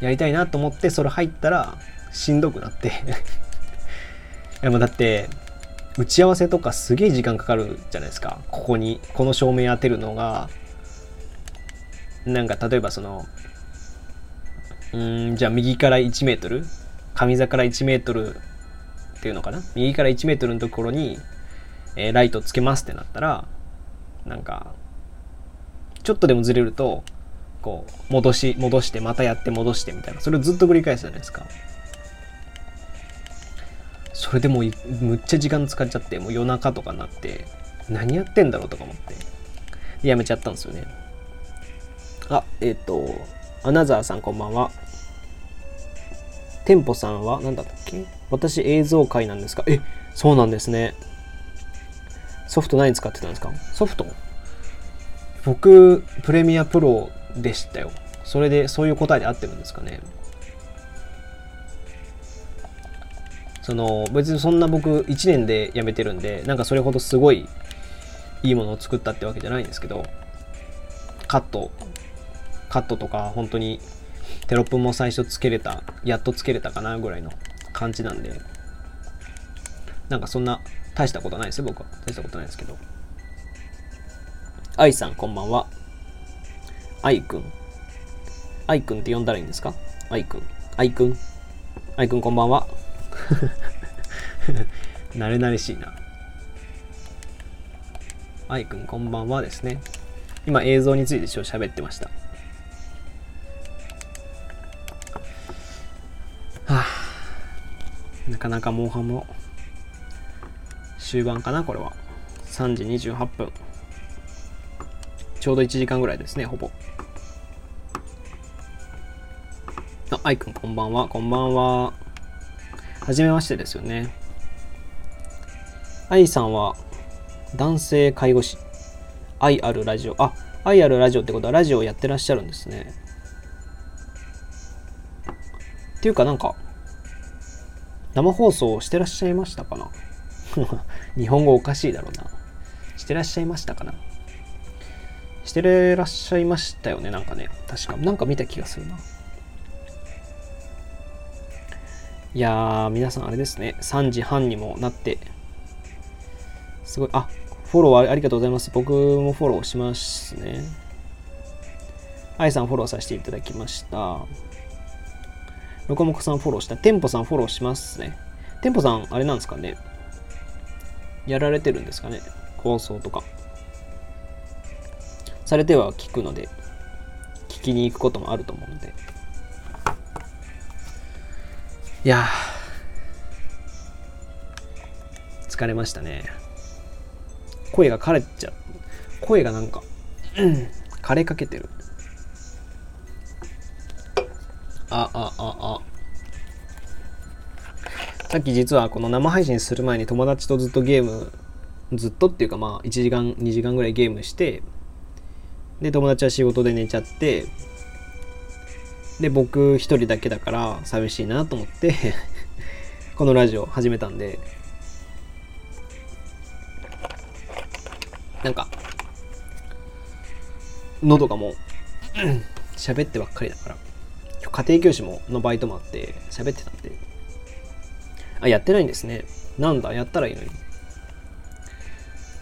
やりたいなと思って、それ入ったら、しんどくなって。(laughs) いやもうだって、打ち合わせとかすげえ時間かかるじゃないですか。ここに、この照明当てるのが、なんか例えばその、うん、じゃあ右から1メートル？上座から1メートルっていうのかな？右から1メートルのところに、えー、ライトつけますってなったら、なんか、ちょっとでもずれると、こう、戻し、戻して、またやって戻してみたいな。それをずっと繰り返すじゃないですか。それでもうむっちゃ時間使っちゃってもう夜中とかになって何やってんだろうとか思って。やめちゃったんですよね。あえっ、ー、とアナザーさんこんばんは。テンポさんは何だったっけ？私映像界なんですか？えそうなんですね。ソフト何使ってたんですか？ソフト？僕プレミアプロでしたよ。それでそういう答えで合ってるんですかね。その別にそんな僕1年で辞めてるんでなんかそれほどすごいいいものを作ったってわけじゃないんですけどカットカットとか本当にテロップも最初つけれたやっとつけれたかなぐらいの感じなんでなんかそんな大したことないですよ僕は。大したことないですけど。愛さんこんばんは。愛くん。愛くんって呼んだらいいんですか？愛くん。愛くん。愛くんこんばんは。(laughs) 慣れ慣れしいな。アイくんこんばんはですね。今映像についてちょっと喋ってました。はあ、なかなかモンハンも終盤かなこれは。3時28分。ちょうど1時間ぐらいですね、ほぼ。あ、アイくんこんばんは。こんばんは。はじめましてですよね。愛さんは男性介護士。愛あるラジオ。あ、愛あるラジオってことはラジオをやってらっしゃるんですね。っていうかなんか、生放送してらっしゃいましたかな？(laughs) 日本語おかしいだろうな。してらっしゃいましたかな？してらっしゃいましたよね、なんかね。確か。なんか見た気がするな。いやー、皆さんあれですね、3時半にもなって、すごい、あ、フォローありがとうございます。僕もフォローしますね。愛さんフォローさせていただきました。ロコモコさんフォローした。テンポさんフォローしますね。テンポさん、あれなんですかねやられてるんですかね？放送とか。されては聞くので、聞きに行くこともあると思うので。いや疲れましたね。声が枯れちゃう。声がなんか、うん、枯れかけてる。ああああ。さっき実はこの生配信する前に友達とずっとゲームずっとっていうかまあ1時間2時間ぐらいゲームしてで友達は仕事で寝ちゃってで僕一人だけだから寂しいなと思って (laughs) このラジオ始めたんで。なんか喉がもう喋ってばっかりだから家庭教師ものバイトもあって喋ってたんで。あやってないんですね。なんだ？やったらいいのに。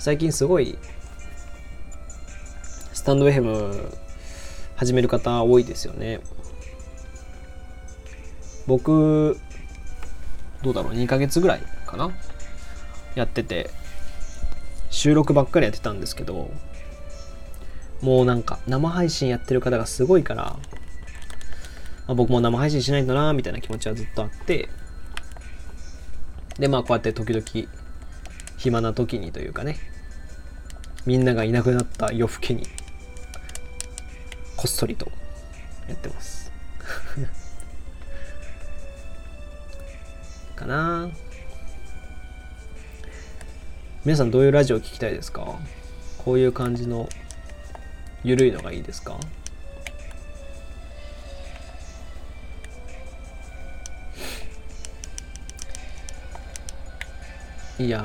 最近すごいスタンド FM 始める方多いですよね。僕どうだろう？2ヶ月ぐらいかな？やってて。収録ばっかりやってたんですけどもうなんか生配信やってる方がすごいからあ僕も生配信しないとなみたいな気持ちはずっとあって。でまあこうやって時々暇な時にというかね。みんながいなくなった夜更けにこっそりとやってます。(laughs) かな。皆さんどういうラジオ聞きたいですか？こういう感じのゆるいのがいいですか？いや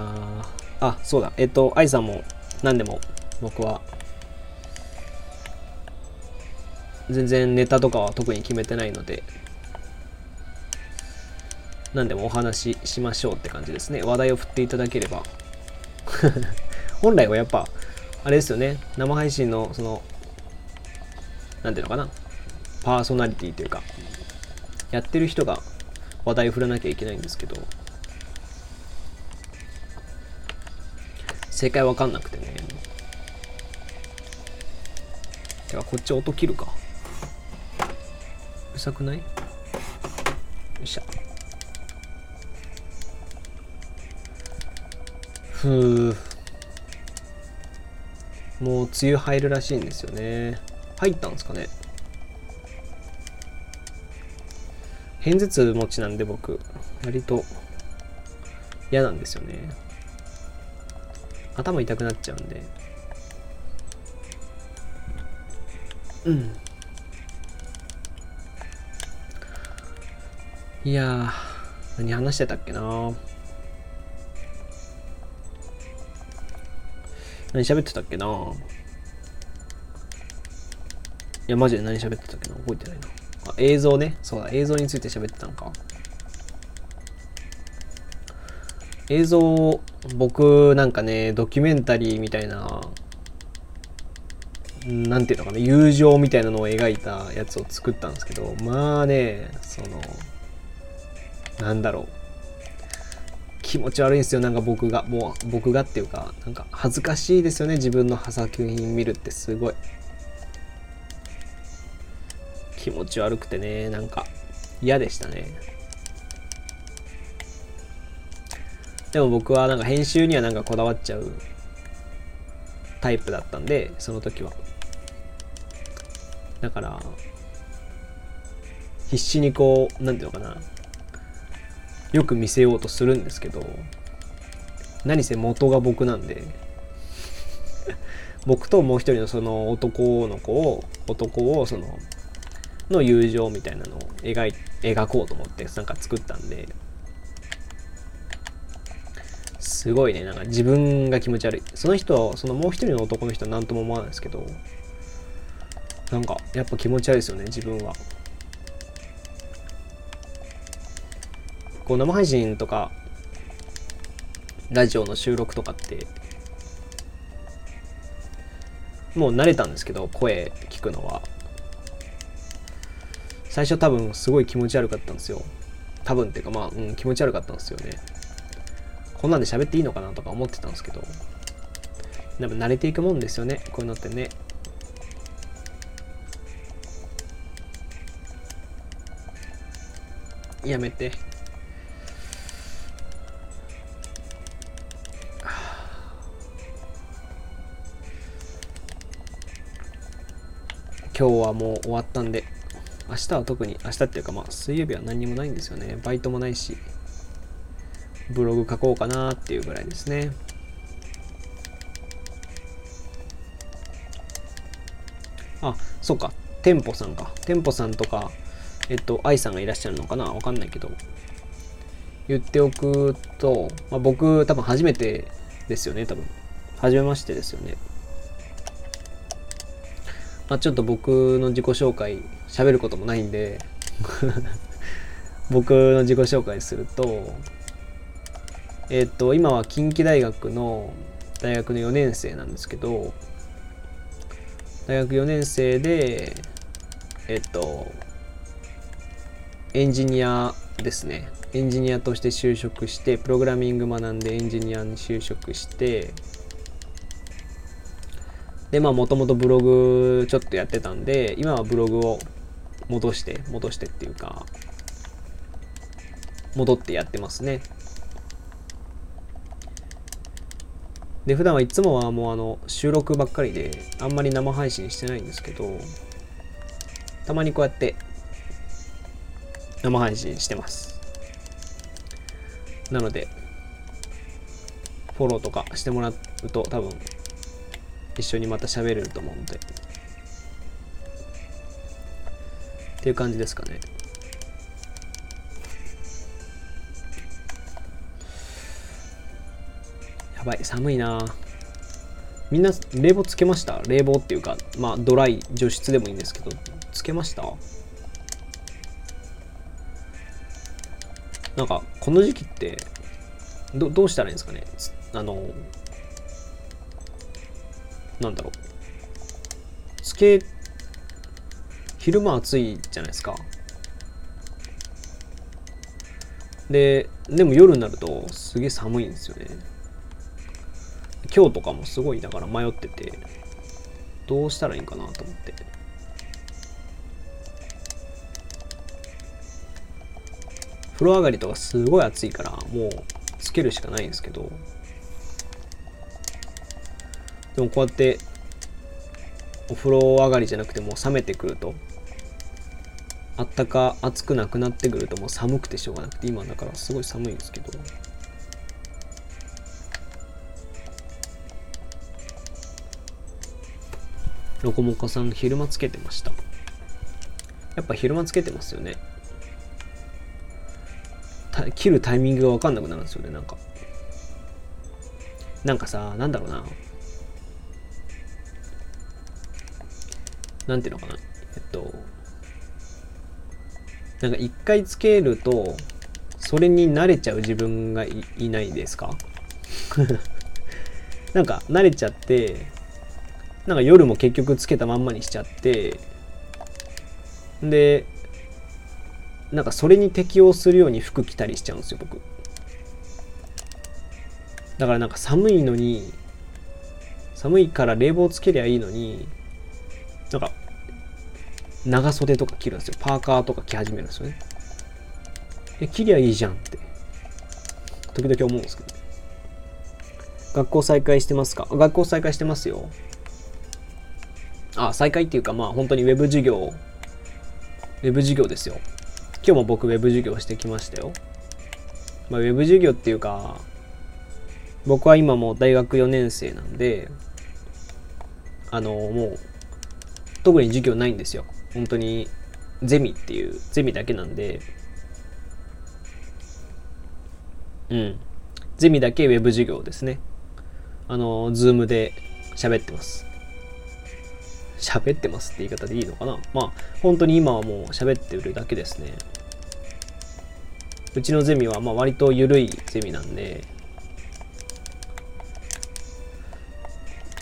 あそうだ。えっと愛さんも何でも僕は。全然ネタとかは特に決めてないので。何でもお話ししましょうって感じですね。話題を振っていただければ。(laughs) 本来はやっぱあれですよね。生配信のその何ていうのかな。パーソナリティというか。やってる人が話題を振らなきゃいけないんですけど。正解わかんなくてね。てかこっち音切るか。うるさくない？よいしょふう。もう梅雨入るらしいんですよね。入ったんですかね？偏頭痛持ちなんで僕。割と嫌なんですよね。頭痛くなっちゃうんで。うん。いや何話してたっけな何喋ってたっけないやマジで何喋ってたっけな覚えてないな。あ映像ね。そうだ映像について喋ってたのか。映像僕なんかねドキュメンタリーみたいななんていうのかな友情みたいなのを描いたやつを作ったんですけどまあねそのなんだろう。気持ち悪いんですよなんか僕が。もう僕がっていうかなんか恥ずかしいですよね自分の作品見るって。すごい。気持ち悪くてねなんか嫌でしたね。でも僕はなんか編集にはなんかこだわっちゃうタイプだったんでその時は。だから必死にこう何て言うのかな。よく見せようとするんですけど何せ元が僕なんで。(laughs) 僕ともう一人のその男の子を男をそのの友情みたいなのを描い描こうと思ってなんか作ったんで。すごいね。なんか自分が気持ち悪い。その人そのもう一人の男の人は何とも思わないですけどなんかやっぱ気持ち悪いですよね自分は。こう生配信とかラジオの収録とかってもう慣れたんですけど声聞くのは。最初多分すごい気持ち悪かったんですよ。多分っていうかまあ、うん、気持ち悪かったんですよね。こんなんで喋っていいのかなとか思ってたんですけど、でも慣れていくもんですよね、こういうのってね。やめて。今日はもう終わったんで、明日は特に、明日っていうかまあ水曜日は何にもないんですよね。バイトもないし。ブログ書こうかなっていうぐらいですね。あ、そうか。店舗さんか。店舗さんとか、えっと、愛さんがいらっしゃるのかな？わかんないけど。言っておくと、まあ、僕、多分初めてですよね、多分。初めましてですよね。まあ、ちょっと僕の自己紹介、喋ることもないんで僕の自己紹介すると、えっと今は近畿大学の大学の4年生なんですけど大学4年生でえっとエンジニアですね。エンジニアとして就職してプログラミング学んでエンジニアに就職してでまあもともとブログちょっとやってたんで今はブログを戻して戻してっていうか戻ってやってますね。で普段はいつもはもうあの収録ばっかりであんまり生配信してないんですけどたまにこうやって生配信してます。なのでフォローとかしてもらうと多分一緒にまた喋れると思うんで。っていう感じですかね。ばい寒いな。みんな冷房つけました？冷房っていうかまあドライ除湿でもいいんですけどつけました？なんかこの時期ってどどうしたらいいんですかね？あのなんだろう。つけ昼間暑いじゃないですか。ででも夜になるとすげえ寒いんですよね。今日とかもすごいだから迷っててどうしたらいいんかなと思って。風呂上がりとかすごい暑いからもうつけるしかないんですけど。でもこうやってお風呂上がりじゃなくてもう冷めてくるとあったか暑くなくなってくるともう寒くてしょうがなくて今だからすごい寒いんですけど。ロコモコさん昼間つけてました。やっぱ昼間つけてますよね。切るタイミングが分かんなくなるんですよねなんか。なんかさなんだろうな。なんていうのかな。えっとなんか一回つけるとそれに慣れちゃう自分がいいないですか？(laughs) なんか慣れちゃってなんか夜も結局つけたまんまにしちゃってでなんかそれに適応するように服着たりしちゃうんですよ僕だからなんか寒いのに寒いから冷房つけりゃいいのになんか、長袖とか着るんですよ。パーカーとか着始めるんですよね。え、着りゃいいじゃんって、時々思うんですけど、学校再開してますか？学校再開してますよ。あ、再開っていうか、まあ本当にウェブ授業、ウェブ授業ですよ。今日も僕ウェブ授業してきましたよ。まあ、ウェブ授業っていうか、僕は今もう大学4年生なんで、あの、もう特に授業ないんですよ。本当にゼミっていうゼミだけなんで、うん。ゼミだけウェブ授業ですね。あの、 Zoomで喋ってます。喋ってますって言い方でいいのかな？まあ、本当に今はもう喋ってるだけですね。うちのゼミはまあ割と緩いゼミなんで、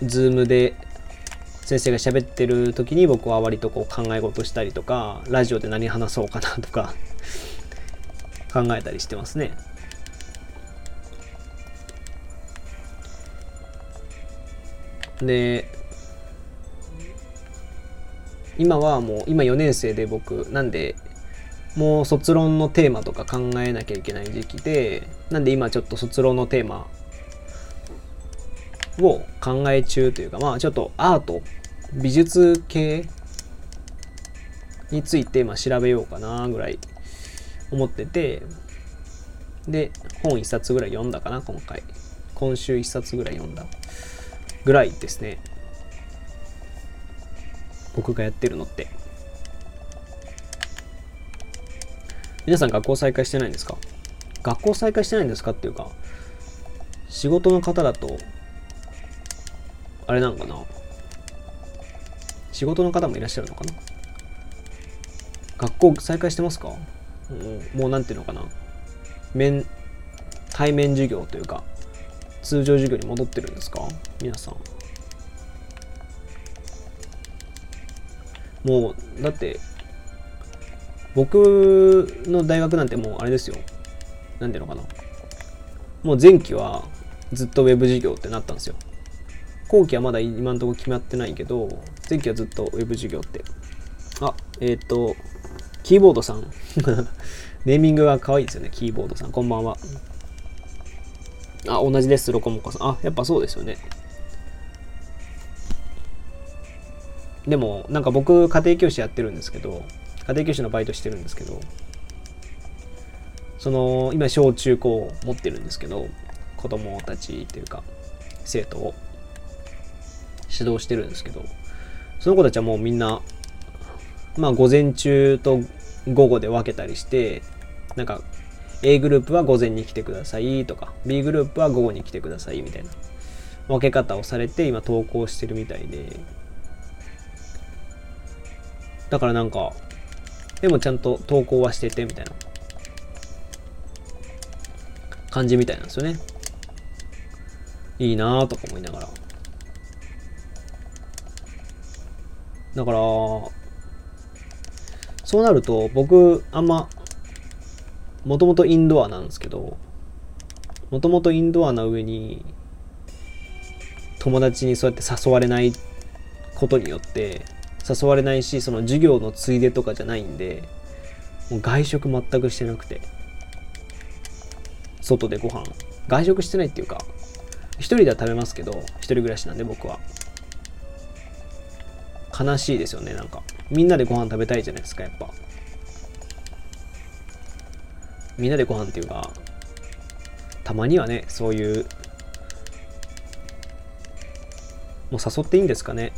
Zoomで先生が喋ってる時に僕は割とこう考え事したりとかラジオで何話そうかなとか (laughs) 考えたりしてますね。で今はもう今4年生で僕なんでもう卒論のテーマとか考えなきゃいけない時期でなんで今ちょっと卒論のテーマを考え中というか、まあちょっとアート、美術系についてまあ調べようかなぐらい思ってて、で、本一冊ぐらい読んだかな、今回。今週一冊ぐらい読んだぐらいですね。僕がやってるのって。皆さん学校再開してないんですか？学校再開してないんですかっていうか仕事の方だとあれなんかな？仕事の方もいらっしゃるのかな？学校再開してますか、もうなんていうのかな？面対面授業というか通常授業に戻ってるんですか？皆さん。もうだって僕の大学なんてもうあれですよ。何ていうのかな。もう前期はずっとウェブ授業ってなったんですよ。後期はまだ今のところ決まってないけど前期はずっとウェブ授業って。あえっ、ー、とキーボードさん。(laughs) ネーミングが可愛いですよね。キーボードさん。こんばんは。あ同じです。ロコモコさん。あやっぱそうですよね。でもなんか僕家庭教師やってるんですけど家庭教師のバイトしてるんですけどその今小中高持ってるんですけど子供たちっていうか生徒を指導してるんですけどその子たちはもうみんなまあ午前中と午後で分けたりしてなんか A グループは午前に来てくださいとか B グループは午後に来てくださいみたいな分け方をされて今投稿してるみたいでだからなんかでもちゃんと投稿はしててみたいな。感じみたいなんですよね。いいなぁとか思いながら。だからそうなると僕あんまもともとインドアなんですけどもともとインドアな上に友達にそうやって誘われないことによって誘われないしその授業のついでとかじゃないんでもう外食全くしてなくて。外でご飯。外食してないっていうか一人では食べますけど一人暮らしなんで僕は。悲しいですよねなんか。みんなでご飯食べたいじゃないですかやっぱ。みんなでご飯っていうかたまにはねそういうもう誘っていいんですかね。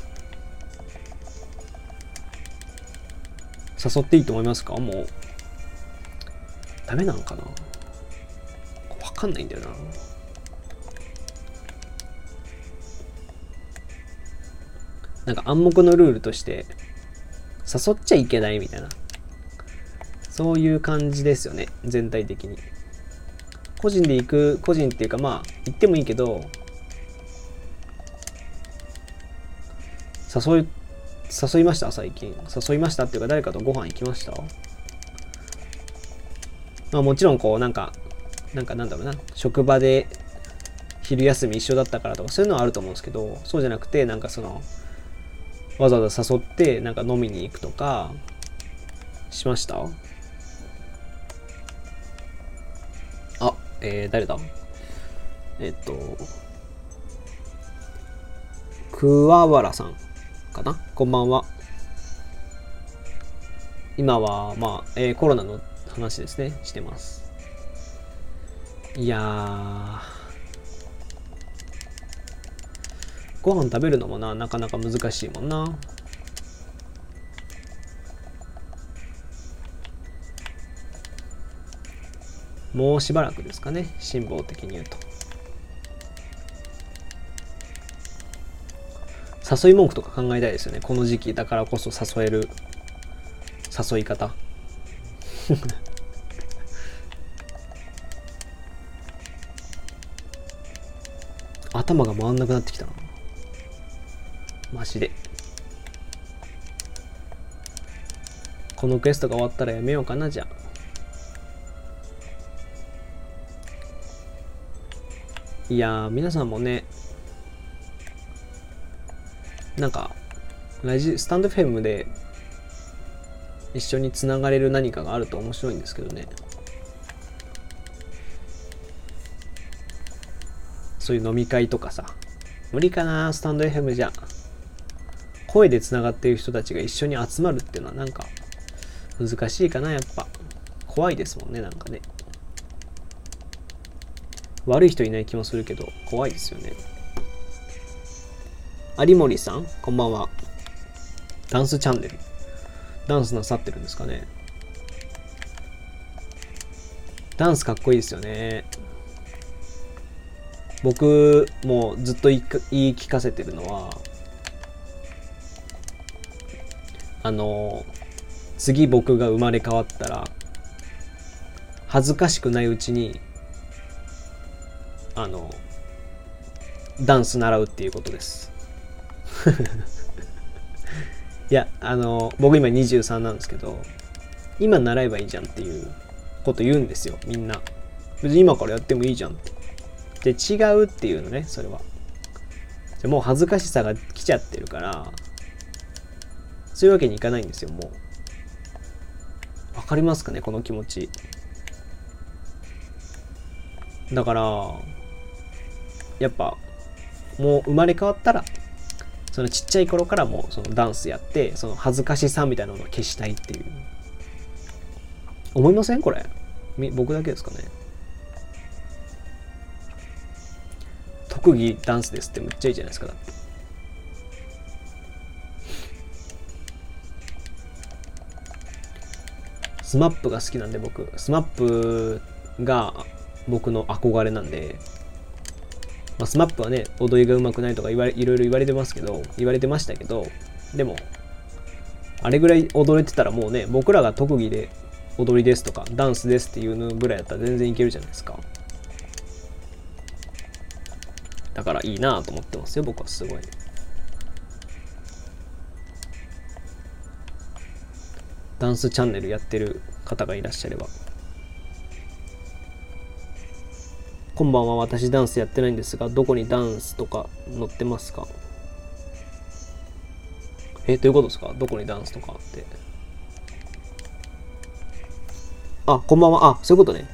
誘っていいと思いますか？もう。ダメなんかな？わかんないんだよな。なんか暗黙のルールとして誘っちゃいけないみたいな。そういう感じですよね全体的に。個人で行く個人っていうかまあ行ってもいいけど誘い誘いました最近。誘いましたっていうか誰かとご飯行きました？まあもちろんこうなんかなんかなんだろうな。職場で昼休み一緒だったからとかそういうのはあると思うんですけどそうじゃなくてなんかそのわざわざ誘ってなんか飲みに行くとかしました？あえー、誰だ？えっと、桑原さん。かな？こんばんは。今は、まあ、えー、コロナの話ですね、してます。いやー、ご飯食べるのもな、なかなか難しいもんな。もうしばらくですかね辛抱的に言うと誘い文句とか考えたいですよね。この時期だからこそ誘える。誘い方。(laughs) 頭が回んなくなってきたな。マジで。このクエストが終わったらやめようかなじゃあ。いや皆さんもねなんかラジスタンドフェムで一緒につながれる何かがあると面白いんですけどね。そういう飲み会とかさ。無理かなスタンド FM じゃ。声でつながっている人たちが一緒に集まるっていうのはなんか難しいかなやっぱ。怖いですもんねなんかね。悪い人いない気もするけど怖いですよね。有森さんこんばんはダンスチャンネル。ダンスなさってるんですかね。ダンスかっこいいですよね。僕もずっと言い聞かせてるのは、あの、次僕が生まれ変わったら、恥ずかしくないうちに、あの、ダンス習うっていうことです。いや、あの、僕今23なんですけど、今習えばいいじゃんっていうこと言うんですよ、みんな。別に今からやってもいいじゃんって。で、違うっていうのね、それは。でもう恥ずかしさが来ちゃってるから、そういうわけにいかないんですよ、もう。わかりますかね、この気持ち。だから、やっぱ、もう生まれ変わったら、そのちっちゃい頃からもそのダンスやって、その恥ずかしさみたいなのを消したいっていう。思いません？これ。僕だけですかね。特技ダンスですってむっちゃいいじゃないですかだって。 SMAPが好きなんで僕、 SMAPが僕の憧れなんで、まあ、 SMAPはね、踊りが上手くないとか言われいろいろ言われてますけど、言われてましたけど、でも、あれぐらい踊れてたらもうね、僕らが特技で踊りですとか、ダンスですっていうのぐらいだったら全然いけるじゃないですか。だからいいなと思ってますよ、僕はすごい。ダンスチャンネルやってる方がいらっしゃればこんばんは、私ダンスやってないんですが、どこにダンスとか載ってますか？え、どういうことですか？どこにダンスとかって。あ、こんばんは。あ、そういうことね。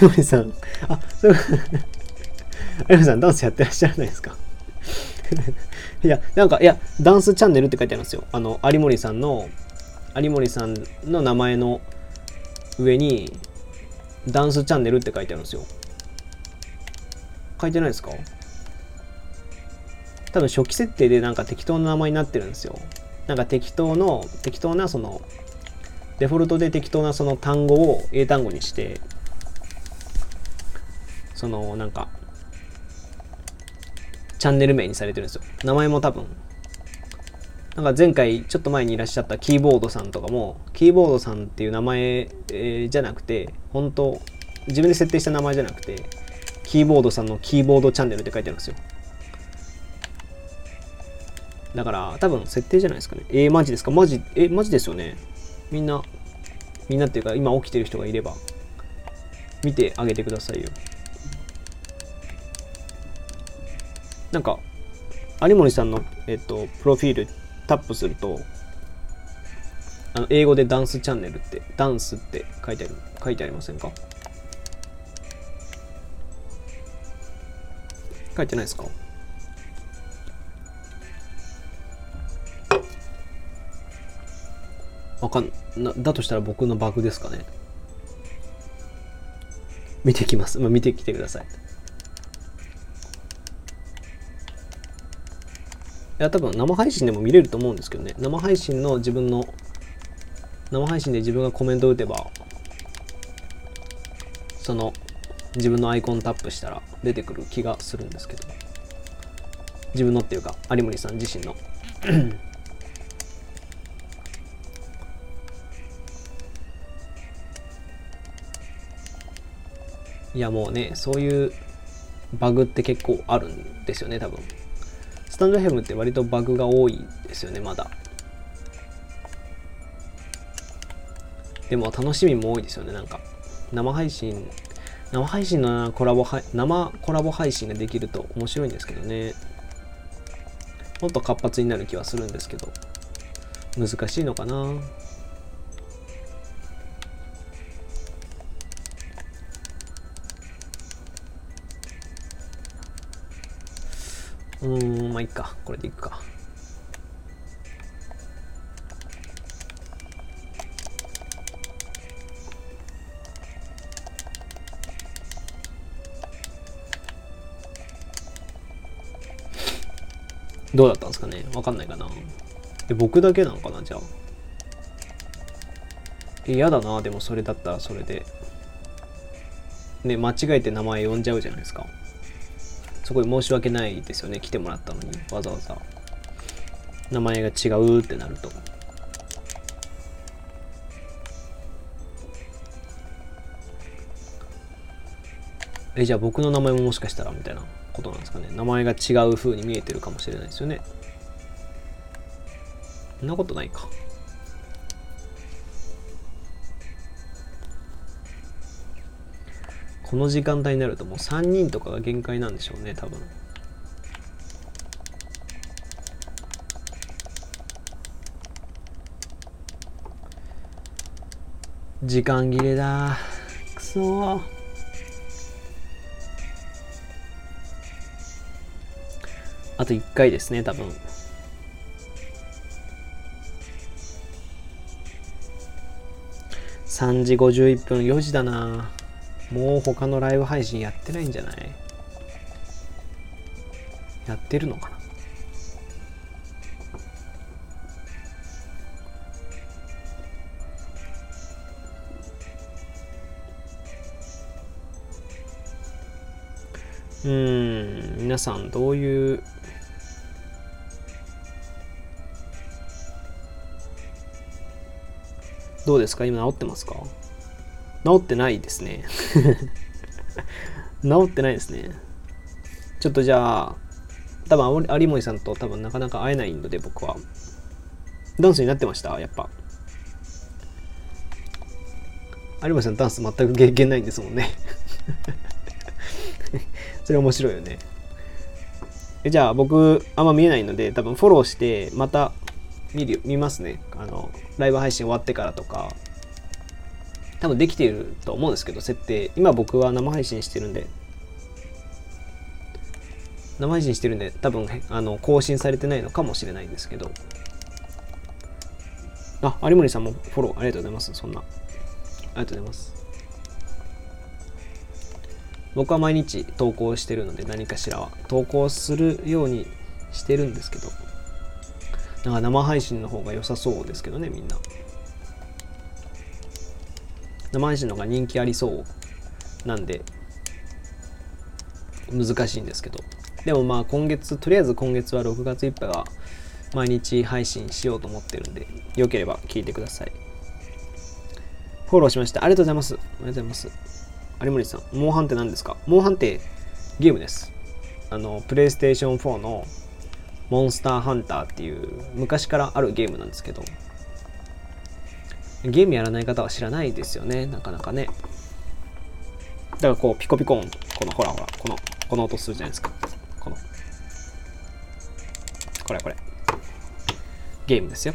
有森さん。あ、そういうこと。有森さん、ダンスやってらっしゃらないですか？(laughs) いや、なんか、いや、ダンスチャンネルって書いてあるんですよ。あの、有森さんの、有森さんの名前の上に、ダンスチャンネルって書いてあるんですよ。書いてないですか？多分初期設定でなんか適当な名前になってるんですよ。なんか適当の、適当なその、デフォルトで適当なその単語を英単語にして、そのなんか、チャンネル名にされてるんですよ。名前も多分。なんか前回ちょっと前にいらっしゃったキーボードさんとかも、キーボードさんっていう名前、えー、じゃなくて、本当自分で設定した名前じゃなくて、キーボードさんのキーボードチャンネルって書いてあるんですよ。だから多分設定じゃないですかね。えー、マジですか？マジ、え、マジですよね。みんな、みんなっていうか今起きてる人がいれば、見てあげてくださいよ。なんか、有森さんの、えっと、プロフィールタップすると、あの英語でダンスチャンネルって、ダンスって書いてある、書いてありませんか？書いてないですか？わかんな、だとしたら僕のバグですかね？見てきます。まあ、見てきてください。いや、多分生配信でも見れると思うんですけどね。生配信の自分の、生配信で自分がコメント打てば、その、自分のアイコンタップしたら出てくる気がするんですけど。自分のっていうか、有森さん自身の (clears throat) いやもうね、そういうバグって結構あるんですよね、多分。スタンドヘムって割とバグが多いですよね、まだ。でも楽しみも多いですよね、なんか。生配信、生配信のコラボ生コラボ配信ができると面白いんですけどね。もっと活発になる気はするんですけど、難しいのかな。うーん、まあいいか。これでいくか。どうだったんですかね？わかんないかな。え僕だけなのかなじゃあ。嫌だな。でもそれだったらそれで。ね間違えて名前呼んじゃうじゃないですか。すごい申し訳ないですよね。来てもらったのに。わざわざ。名前が違うってなると。えじゃあ僕の名前ももしかしたらみたいなことなんですかね。名前が違う風に見えてるかもしれないですよね。そんなことないか。この時間帯になるともう3人とかが限界なんでしょうね多分。時間切れだ。くそあと1回ですね多分。3時51分4時だな。もう他のライブ配信やってないんじゃない？やってるのかな？うん皆さんどういうどうですか？今治ってますか？治ってないですね。(laughs) 治ってないですね。ちょっとじゃあ多分有森さんと多分なかなか会えないので僕は。ダンスになってました？やっぱ。有森さんダンス全く経験ないんですもんね。(laughs) それ面白いよね。じゃあ僕あんま見えないので多分フォローしてまた見る見ますね。あのライブ配信終わってからとか。多分できていると思うんですけど設定。今僕は生配信してるんで。生配信してるんで多分あの更新されてないのかもしれないんですけど。あ有森さんもフォローありがとうございます。そんな。ありがとうございます。僕は毎日投稿してるので何かしらは。投稿するようにしてるんですけど。なんか生配信の方が良さそうですけどねみんな。生配信の方が人気ありそうなんで難しいんですけど。でもまあ今月とりあえず今月は6月いっぱいは毎日配信しようと思ってるんでよければ聞いてください。フォローしました。ありがとうございます。ありがとうございます。有森さんモンハンって何ですか？モンハンってゲームです。あのプレイステーション4のモンスターハンターっていう昔からあるゲームなんですけどゲームやらない方は知らないですよね。なかなかね。だからこうピコピコンこのほらほらこのこの音するじゃないですか。この。これこれ。ゲームですよ。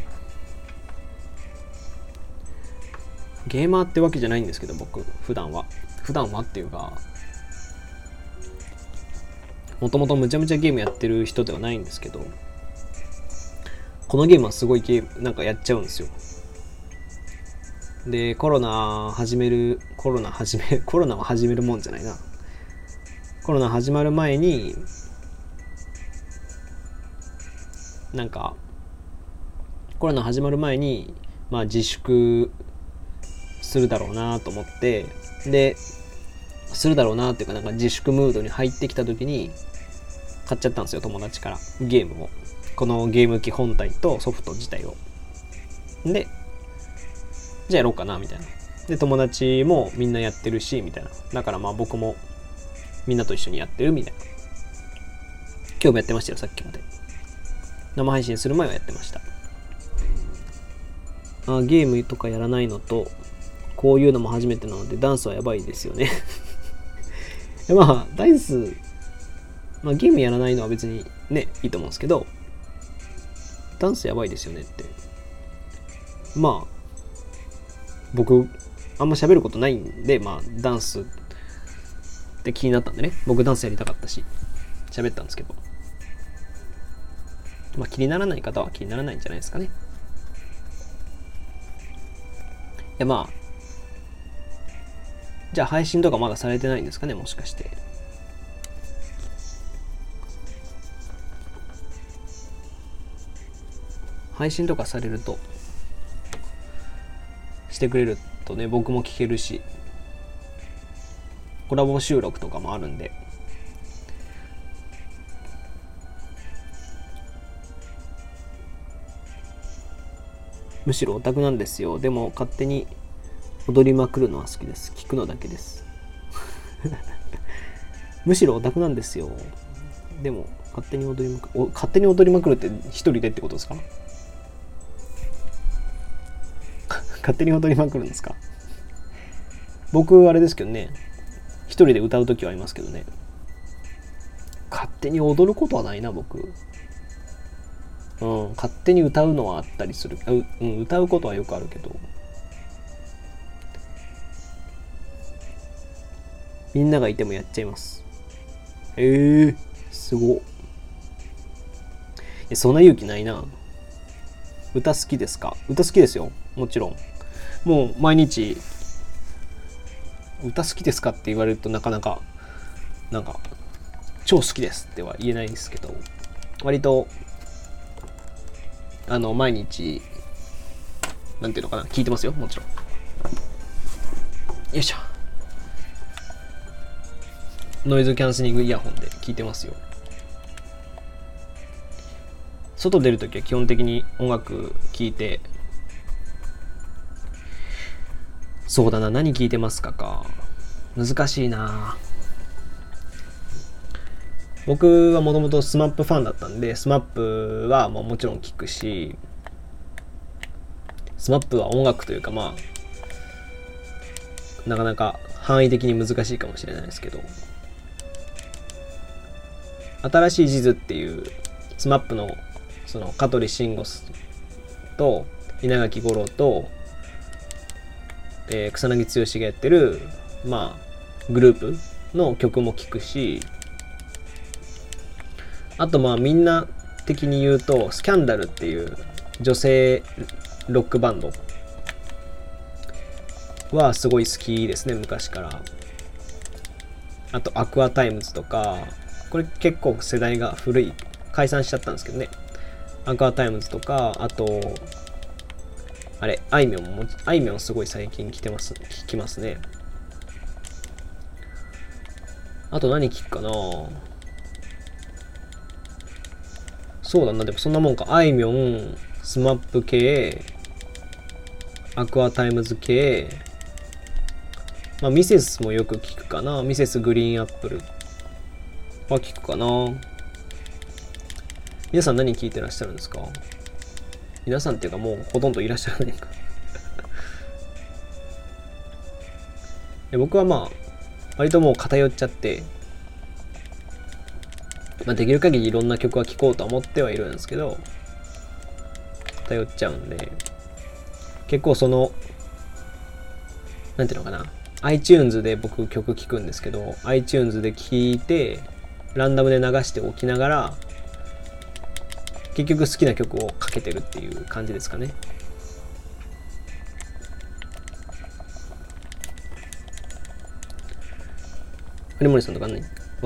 ゲーマーってわけじゃないんですけど僕普段は。普段はっていうかもともとむちゃむちゃゲームやってる人ではないんですけど、このゲームはすごいゲーム、なんかやっちゃうんですよ。で、コロナ始める、コロナ始め、(laughs) コロナは始めるもんじゃないな。コロナ始まる前に、なんか、コロナ始まる前に、まあ自粛するだろうなと思って、で、するだろうなっていうか、なんか自粛ムードに入ってきた時に、買っちゃったんですよ友達から。ゲームを。このゲーム機本体とソフト自体を。でじゃあやろうかなみたいな。で友達もみんなやってるしみたいな。だからまあ僕もみんなと一緒にやってるみたいな。今日もやってましたよさっきまで。生配信する前はやってました。あゲームとかやらないのとこういうのも初めてなのでダンスはやばいですよね。(laughs) まあダンスまあ、ゲームやらないのは別にね、いいと思うんですけど、ダンスやばいですよねって。まあ、僕、あんま喋ることないんで、まあ、ダンスって気になったんでね、僕ダンスやりたかったし、喋ったんですけど、まあ、気にならない方は気にならないんじゃないですかね。いや、まあ、じゃあ配信とかまだされてないんですかね、もしかして。配信とかされるとしてくれるとね僕も聞けるし。コラボ収録とかもあるんで。むしろオタクなんですよ。でも勝手に踊りまくるのは好きです。聞くのだけです。(laughs) むしろオタクなんですよ。でも勝手に踊りまくる勝手に踊りまくるって一人でってことですか？勝手に踊りまくるんですか？僕あれですけどね一人で歌う時はありますけどね。勝手に踊ることはないな僕。うん、勝手に歌うのはあったりする。う、うん、歌うことはよくあるけど。みんながいてもやっちゃいます。ええー、すご。えそんな勇気ないな。歌好きですか？歌好きですよ。もちろんもう毎日歌好きですかって言われるとなかなかなんか超好きですっては言えないんですけど割とあの、毎日、なんていうのかな、聞いてますよ、もちろん。よいしょ。ノイズキャンセリングイヤホンで聞いてますよ。外出るときは基本的に音楽聴いて、そうだな、何聴いてますかか。難しいな僕はもともと SMAP ファンだったんで SMAP はももちろん聴くし SMAP は音楽というかまあなかなか範囲的に難しいかもしれないですけど新しい地図っていう SMAP のその香取慎吾と稲垣吾郎と、えー、草薙剛がやってるまあグループの曲も聴くしあとまあみんな的に言うとスキャンダルっていう女性ロックバンドはすごい好きですね昔から。あと Aqua Timezとかこれ結構世代が古い解散しちゃったんですけどね。 Aqua Timezとかあとあれあいみょんもあいみょんすごい最近来てます聞きますねあと何聞くかな？そうだな、でもそんなもんか。あいみょん、 SMAP系、 Aqua Timez系、まあ、ミセスもよく聞くかな。 Mrs. GREEN APPLE は聞くかな。皆さん何聞いてらっしゃるんですか？皆さんっていうかもうほとんどいらっしゃらないか (laughs) 僕はまあ、割ともう偏っちゃって、まあ、できる限りいろんな曲は聴こうと思ってはいるんですけど頼っちゃうんで結構そのなんていうのかな iTunes で僕曲聴くんですけど iTunes で聴いてランダムで流しておきながら結局好きな曲をかけてるっていう感じですかね有森さんとかね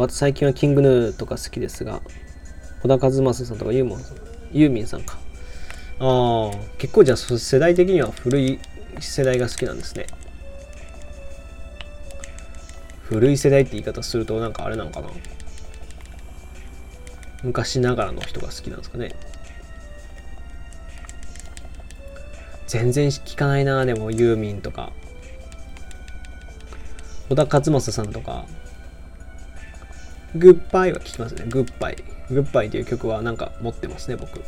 最近はキングヌーとか好きですが、小田和正さんとかユーモンさん、ユーミンさんか。ああ、結構じゃあ世代的には古い世代が好きなんですね。古い世代って言い方するとなんかあれなのかな昔ながらの人が好きなんですかね全然聞かないなでもユーミンとか小田和正さんとかグッバイは聞きますね。グッバイ。グッバイっていう曲はなんか持ってますね、僕。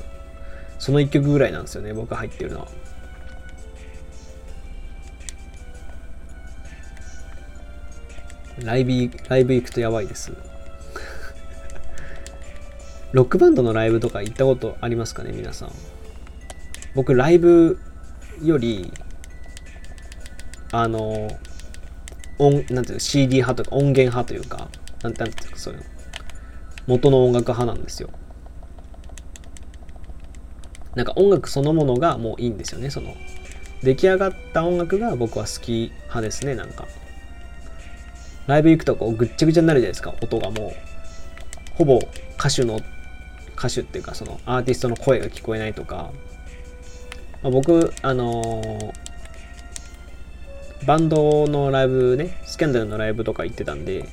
その1曲ぐらいなんですよね、僕が入ってるのは。ライブ、ライブ行くとやばいです。ロックバンドのライブとか行ったことありますかね、皆さん。僕、ライブより、あの、音、なんていうの、CD 派とか音源派というか、なんて、いうか、そういうの。元の音楽派なんですよ。なんか音楽そのものがもういいんですよね。その、出来上がった音楽が僕は好き派ですね、なんか。ライブ行くとこうぐっちゃぐちゃになるじゃないですか、音がもう。ほぼ歌手の、歌手っていうかそのアーティストの声が聞こえないとか、まあ、僕、あのーバンドのライブね、 SCANDALのライブとか行ってたんで、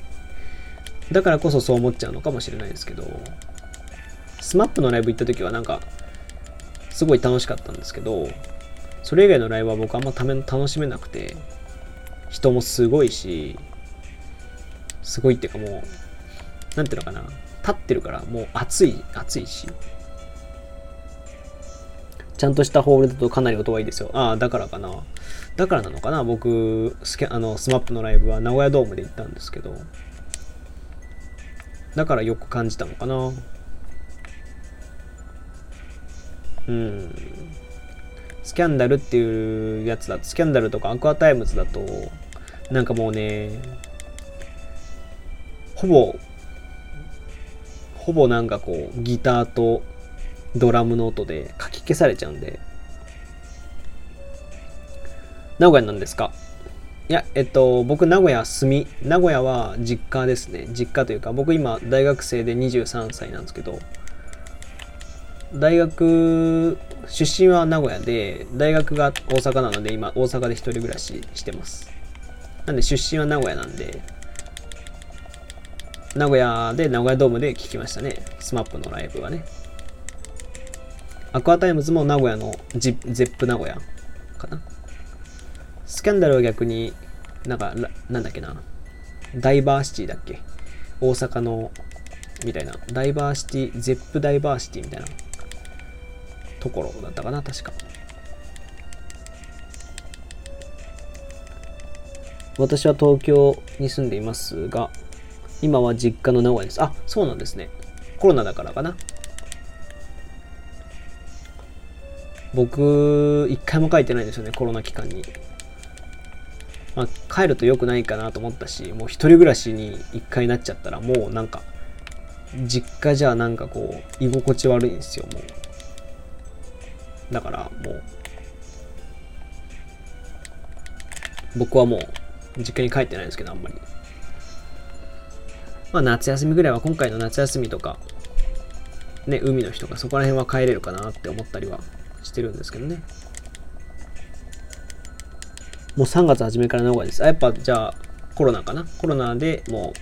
だからこそそう思っちゃうのかもしれないですけど、 SMAPのライブ行った時はなんか、すごい楽しかったんですけど、それ以外のライブは僕あんまため楽しめなくて、人もすごいし、すごいっていうかもう、なんていうのかな、立ってるからもう暑い、暑いし、ちゃんとしたホールだとかなり音がいいですよ。ああ、だからかな。だからなのかな僕、スキャあの、 SMAPのライブは名古屋ドームで行ったんですけど、だからよく感じたのかな。うん。 SCANDALっていうやつだと、 SCANDALとか Aqua Timezだと、なんかもうね、ほぼ、ほぼなんかこう、ギターとドラムの音でかき消されちゃうんで、名古屋なんですか？いや、えっと、僕、名古屋住み、名古屋は実家ですね。実家というか、僕今、大学生で23歳なんですけど、大学、出身は名古屋で、大学が大阪なので、今、大阪で一人暮らししてます。なんで、出身は名古屋なんで、名古屋で、名古屋ドームで聞きましたね。 SMAPのライブはね。 Aqua Timezも名古屋のジ Zepp名古屋かな。 SCANDALは逆になんか、なんだっけな。ダイバーシティだっけ大阪の、みたいな。ダイバーシティ、 Zeppダイバーシティみたいなところだったかな、確か。私は東京に住んでいますが、今は実家の名古屋です。あ、そうなんですね。コロナだからかな。僕、一回も書いてないんですよね、コロナ期間に。まあ、帰ると良くないかなと思ったし、もう一人暮らしに一回なっちゃったら、もうなんか、実家じゃなんかこう、居心地悪いんですよ、もう。だからもう、僕はもう、実家に帰ってないんですけど、あんまり。まあ、夏休みぐらいは、今回の夏休みとか、ね、海の日とか、そこら辺は帰れるかなって思ったりはしてるんですけどね。もう3月初めから名古屋です。あ、やっぱじゃあコロナかな？コロナでも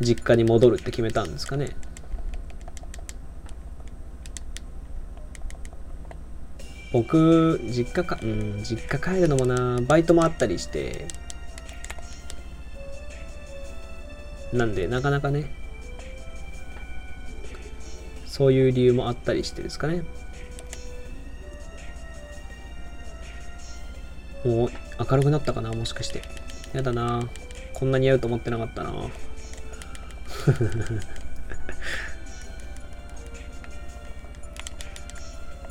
う実家に戻るって決めたんですかね。僕、実家か、うん、実家帰るのもな、バイトもあったりして、なんで、なかなかね、そういう理由もあったりしてですかね。もう明るくなったかなもしかして。やだなこんなに合うと思ってなかったな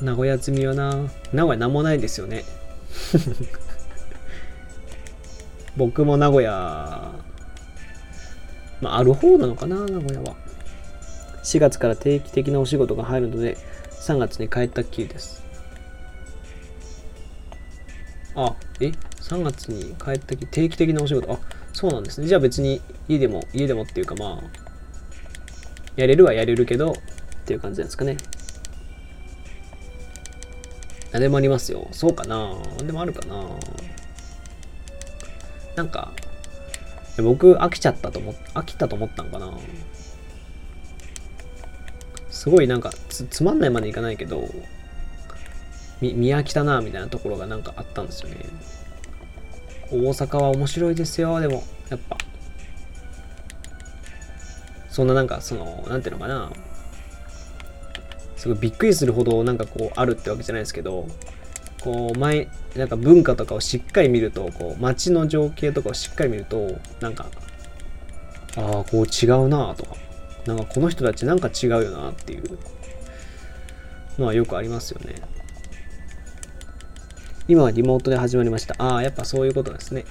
(laughs) 名古屋積みはな名古屋なんもないですよね (laughs) 僕も名古屋まあある方なのかな名古屋は4月から定期的なお仕事が入るので3月に帰ったっきりですあ、え ?3 月に帰ったき定期的なお仕事？あ、そうなんですね。じゃあ別に家でも、家でもっていうかまあ、やれるはやれるけど、っていう感じなんですかね。あ、でもありますよ。そうかな何でもあるかななんか、僕飽きちゃったと思っ、飽きたと思ったんかな？すごいなんかつ、つまんないまでいかないけど、見飽きたなみたいなところがなんかあったんですよね。大阪は面白いですよでもやっぱ。そんななんかそのなんていうのかな？すごいびっくりするほどなんかこうあるってわけじゃないですけどこう前なんか文化とかをしっかり見るとこう街の情景とかをしっかり見るとなんかああこう違うなとかなんかこの人たちなんか違うよなっていうのはよくありますよね今はリモートで始まりました。ああ、やっぱそういうことですね。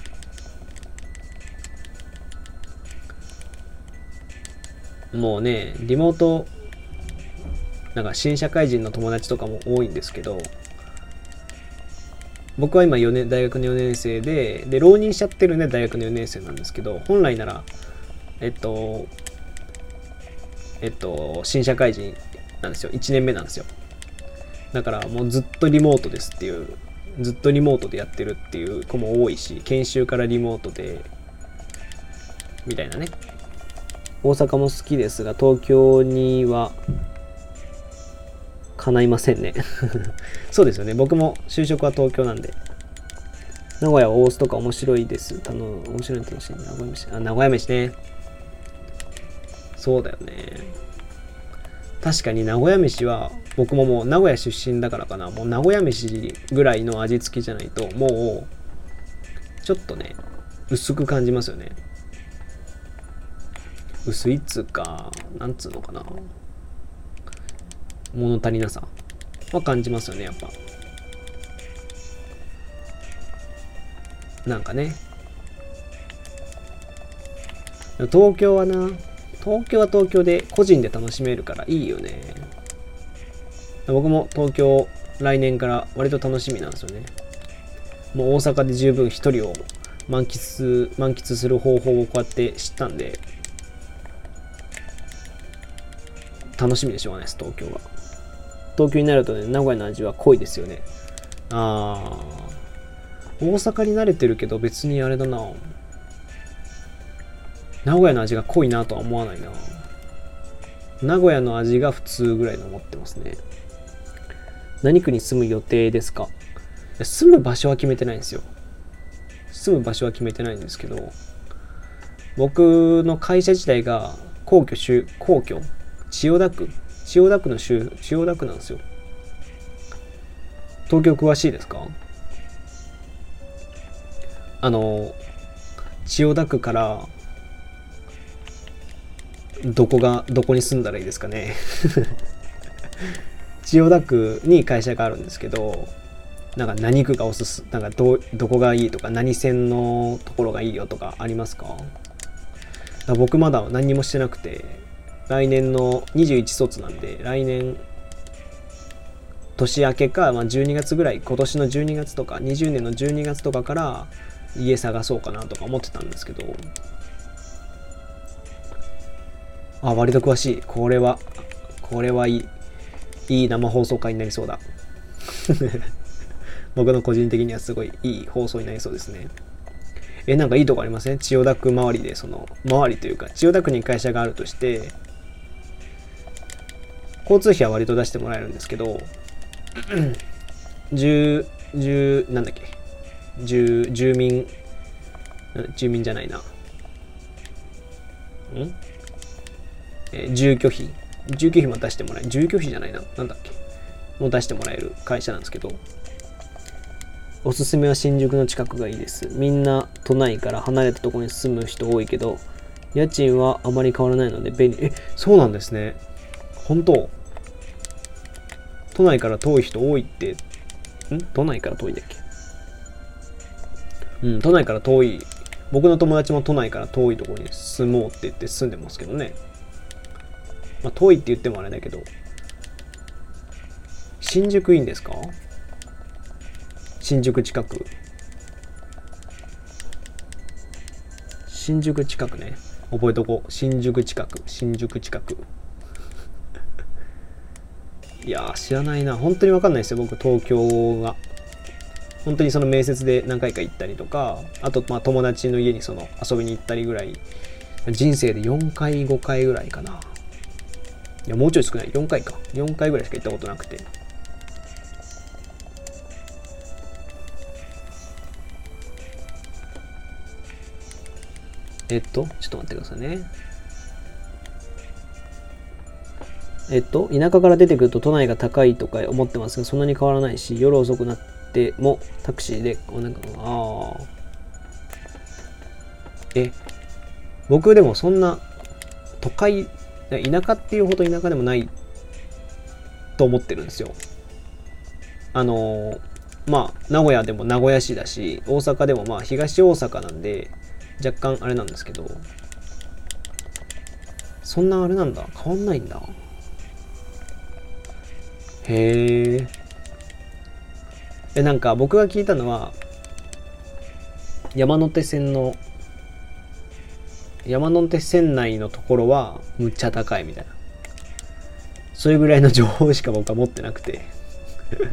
もうね、リモート、なんか新社会人の友達とかも多いんですけど、僕は今4年、大学の4年生で、で、浪人しちゃってるね、大学の4年生なんですけど、本来なら、えっと、えっと、新社会人なんですよ。1年目なんですよ。だからもうずっとリモートですっていうずっとリモートでやってるっていう子も多いし研修からリモートでみたいなね大阪も好きですが東京には叶いませんね。(laughs) そうですよね。僕も就職は東京なんで。名古屋は大須とか面白いです。あの面白いの楽しい。名古屋飯。あ名古屋飯ね。そうだよね。確かに名古屋飯は僕ももう名古屋出身だからかな。もう名古屋飯ぐらいの味付きじゃないともうちょっとね薄く感じますよね。薄いっつうかなんつうのかな。物足りなさは感じますよねやっぱなんかね東京はな東京は東京で個人で楽しめるからいいよね。僕も東京来年から割と楽しみなんですよね。もう大阪で十分一人を満喫、満喫する方法をこうやって知ったんで、楽しみでしょうがないです、東京は。東京になるとね、名古屋の味は濃いですよね。あー。大阪に慣れてるけど別にあれだな。名古屋の味が濃いなとは思わないな名古屋の味が普通ぐらいの思ってますね何区に住む予定ですか？住む場所は決めてないんですよ住む場所は決めてないんですけど僕の会社自体が皇居皇居？千代田区千代田区の州千代田区なんですよ。東京詳しいですか？あの千代田区からどこが、どこに住んだらいいですかね？(laughs) 千代田区に会社があるんですけど、なんか何区がおすす、なんかど、どこがいいとか、何線のところがいいよとかありますか？か僕まだ何もしてなくて、来年の21卒なんで、来年、年明けか、まあ、12月ぐらい、今年の12月とか、20年の12月とかから家探そうかなとか思ってたんですけど、あ、割と詳しい。これは、これはいい。いい生放送会になりそうだ。(laughs) 僕の個人的にはすごいいい放送になりそうですね。え、なんかいいとこありません、ね、千代田区周りで、その、周りというか、千代田区に会社があるとして、交通費は割と出してもらえるんですけど、10、10、なんだっけ、10、住民、住民じゃないな。ん？え住居費、住居費も出してもらえる、住居費じゃないな、なんだっけ、も出してもらえる会社なんですけど、おすすめは新宿の近くがいいです。みんな都内から離れたところに住む人多いけど、家賃はあまり変わらないので便利。え、そうなんですね。本当都内から遠い人多いって、ん？都内から遠いんだっけ？うん、都内から遠い。僕の友達も都内から遠いところに住もうって言って住んでますけどね。まあ、遠いって言ってもあれだけど、新宿いいんですか？新宿近く。新宿近くね。覚えとこう。新宿近く。新宿近く。いや知らないな。本当にわかんないですよ。僕、東京が。本当にその面接で何回か行ったりとか、あと、まあ、友達の家にその遊びに行ったりぐらい、人生で4回、5回ぐらいかな。いや、もうちょい少ない。4回か。4回ぐらいしか行ったことなくて。えっと、ちょっと待ってくださいね。えっと、田舎から出てくると都内が高いとか思ってますが、そんなに変わらないし、夜遅くなってもタクシーで、なんか、ああ。え、僕でもそんな都会田舎っていうほど田舎でもないと思ってるんですよ。あのまあ名古屋でも名古屋市だし大阪でもまあ東大阪なんで若干あれなんですけどそんなあれなんだ変わんないんだへええなんか僕が聞いたのは山手線の山手線内のところはむっちゃ高いみたいな。それぐらいの情報しか僕は持ってなくて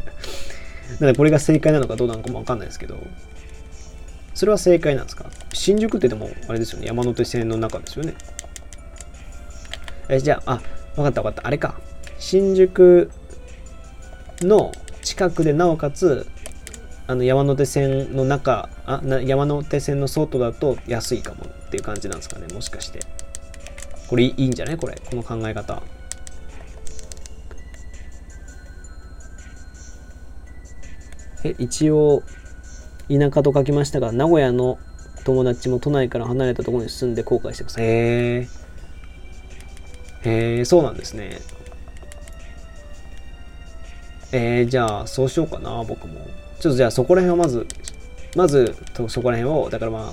(laughs) なんでこれが正解なのかどうなのかもわかんないですけど、それは正解なんですか？新宿ってでも、あれですよね、山手線の中ですよね。え、じゃあ、あ、わかったわかった。あれか。新宿の近くでなおかつ、あの山手線の中あな山手線の外だと安いかもっていう感じなんですかねもしかして。これいいんじゃない？これこの考え方。え一応田舎と書きましたが名古屋の友達も都内から離れたところに住んで後悔してます。へえへえそうなんですね。えー、じゃあそうしようかな僕も。ちょっとじゃあそこら辺をまずまずそこら辺をだからまあ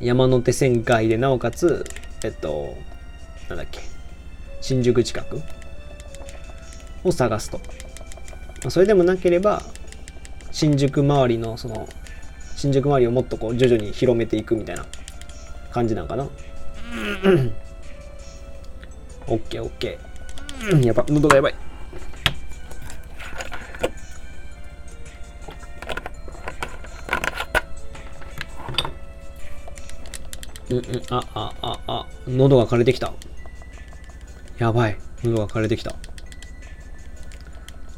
山手線外でなおかつえっとなんだっけ新宿近くを探すと。それでもなければ新宿周りのその新宿周りをもっとこう徐々に広めていくみたいな感じなんかな。(clears throat) オッケーオッケー。やば喉がやばい。うんうん、あ、あ、あ、あ、喉が枯れてきた。やばい。喉が枯れてきた。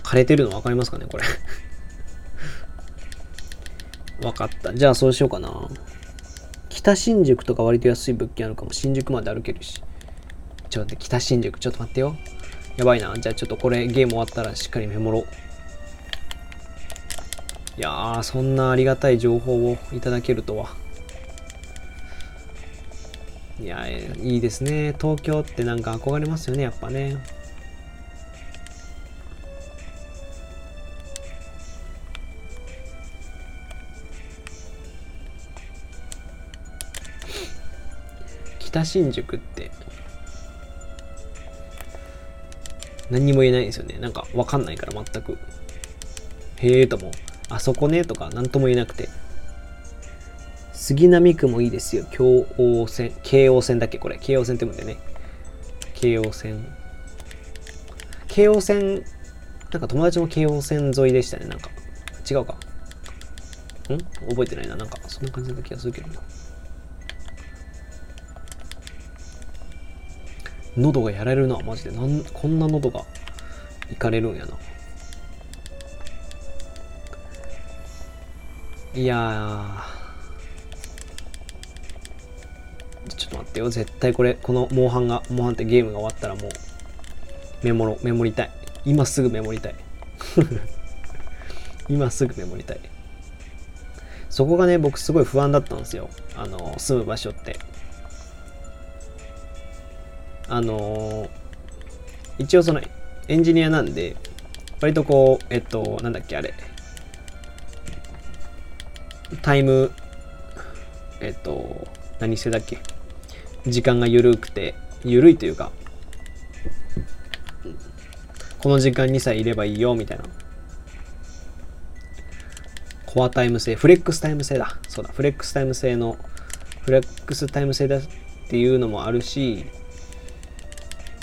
枯れてるの分かりますかねこれ (laughs) 分かった。じゃあそうしようかな。北新宿とか割と安い物件あるかも。新宿まで歩けるし。ちょっと待って、北新宿。ちょっと待ってよ。やばいな。じゃあちょっとこれゲーム終わったらしっかりメモろう。いやー、そんなありがたい情報をいただけるとは。いや、いいですね。東京ってなんか憧れますよね、やっぱね。北新宿って何にも言えないですよね。なんかわかんないから全く。へえとも、あそこねとか何とも言えなくて。杉並区もいいですよ。京王線。京王線だっけ？これ。京王線って言うんだよね。京王線。京王線、なんか友達も京王線沿いでしたね。なんか。違うか。ん？覚えてないな。なんか、そんな感じだった気がするけどな。喉がやられるな、マジで。なんこんな喉がいかれるんやな。いやー。っと待ってよ。絶対これこのモンハンがモンハンってゲームが終わったらもうメモろメモりたい。今すぐメモりたい。(laughs) 今すぐメモりたい。そこがね僕すごい不安だったんですよ。あの住む場所って。あの一応そのエンジニアなんで割とこうえっとなんだっけあれ。タイムえっと何せだっけ？時間が緩くて、緩いというか、この時間にさえいればいいよみたいな。コアタイム制、フレックスタイム制だ。そうだ、フレックスタイム制の、フレックスタイム制だっていうのもあるし、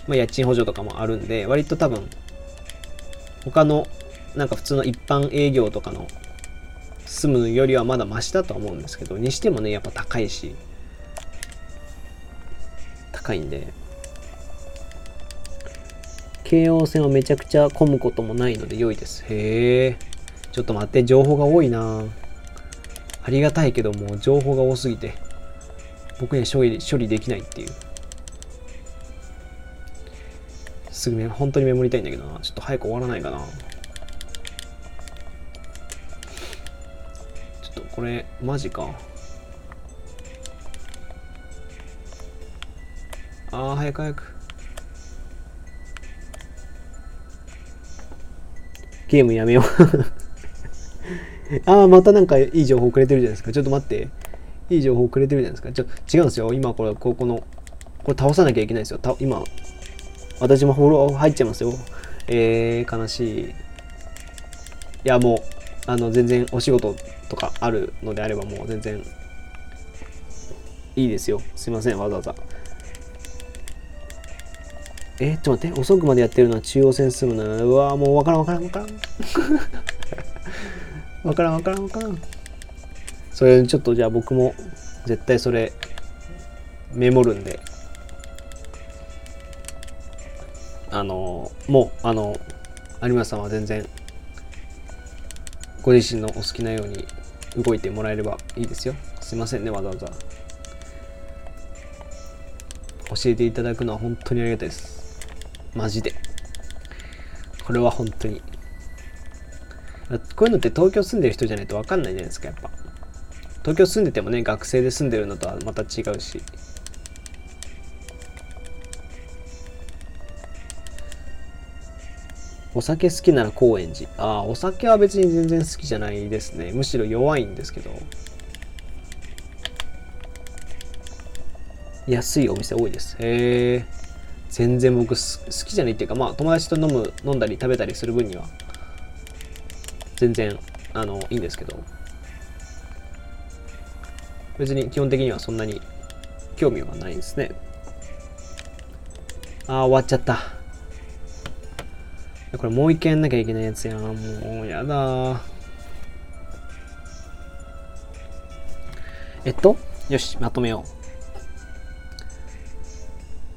まあ、家賃補助とかもあるんで、割と多分、他の、なんか普通の一般営業とかの住むよりはまだマシだとは思うんですけど、にしてもね、やっぱ高いし、高いんで。京王線はめちゃくちゃ混むこともないので良いです。へえちょっと待って情報が多いな。ありがたいけども情報が多すぎて僕には処理処理できないっていう。すぐね本当にメモりたいんだけどな。ちょっと早く終わらないかな。ちょっとこれマジか。ああ、早く早く。ゲームやめよう (laughs) ああ、またなんかいい情報くれてるじゃないですか。ちょっと待って。いい情報くれてるじゃないですか。ちょ、違うんですよ。今これ、ここの、これ倒さなきゃいけないですよ。た今、私もフォロー入っちゃいますよ。えー、悲しい。いや、もう、あの、全然お仕事とかあるのであればもう全然いいですよ。すいません、わざわざ。えちょっと待って遅くまでやってるのは中央線進むな。うわもうわからんわからんわからん。(laughs) わからんわからんわからん。それちょっとじゃあ僕も絶対それメモるんで。あのもうあの有馬さんは全然ご自身のお好きなように動いてもらえればいいですよ。すいませんねわざわざ。教えていただくのは本当にありがたいです。マジで。これは本当に。こういうのって東京住んでる人じゃないと分かんないじゃないですかやっぱ。東京住んでてもね学生で住んでるのとはまた違うし。お酒好きなら高円寺。ああお酒は別に全然好きじゃないですね。むしろ弱いんですけど。安いお店多いです。へえ全然僕好きじゃないっていうかまあ友達と飲む飲んだり食べたりする分には全然あのいいんですけど。別に基本的にはそんなに興味はないですね。ああ終わっちゃった。これもう一回やんなきゃいけないやつやん。もうやだえっと、よし、まとめよ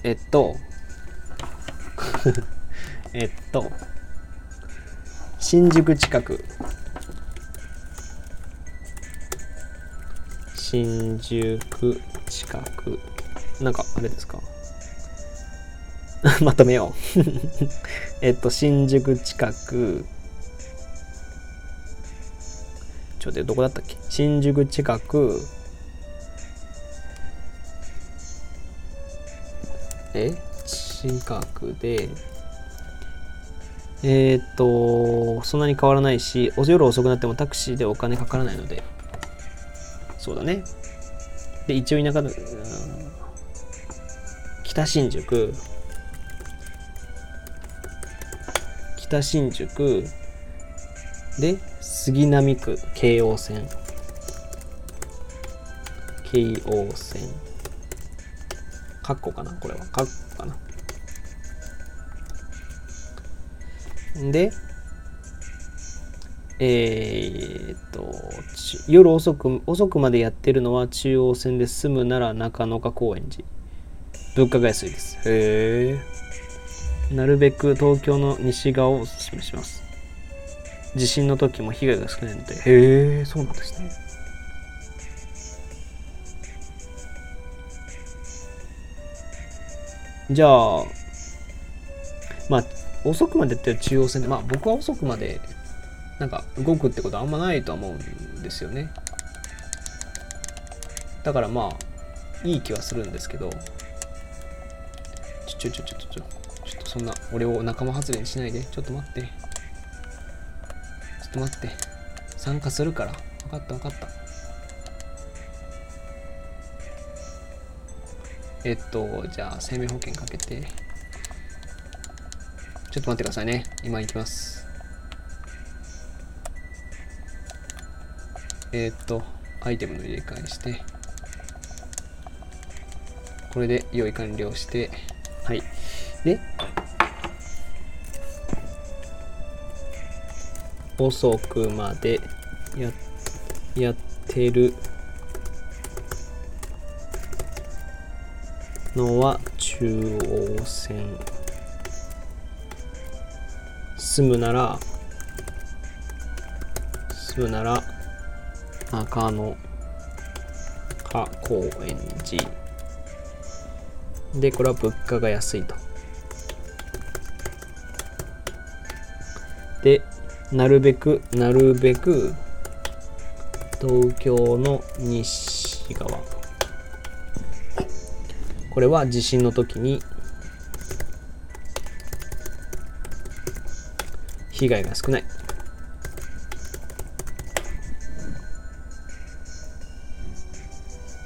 う。えっと、(laughs) えっと、新宿近く。新宿近く。なんか、あれですか？(laughs) まとめよう。(laughs) えっと、新宿近く、ちょっとどこだったっけ？新宿近く、え？近くで、えー、っと、そんなに変わらないし、お夜遅くなってもタクシーでお金かからないので、そうだね。で、一応田舎の、北新宿、北新宿。で杉並区。京王線。京王線。カッコかな？これは。カッコかな？でえー、っと夜遅く遅くまでやってるのは中央線で住むなら中野か高円寺物価が安いですへえなるべく東京の西側をお勧めします。地震の時も被害が少ないので。へえ、そうなんですね。じゃあ、まあ、遅くまでって中央線で、まあ僕は遅くまでなんか動くってことはあんまないと思うんですよね。だからまあ、いい気はするんですけど、ちょちょちょちょちょ。ちょっとそんな俺を仲間外れにしないで。ちょっと待って。ちょっと待って。参加するから。分かった分かった。えっとじゃあ生命保険かけて。ちょっと待ってくださいね。今行きます。えっとアイテムの入れ替えして。これで用意完了して。はい。で遅くまでややってるのは中央線。住むなら住むなら中野か高円寺。でこれは物価が安いと。でなるべくなるべく東京の西側。これは地震の時に被害が少ない。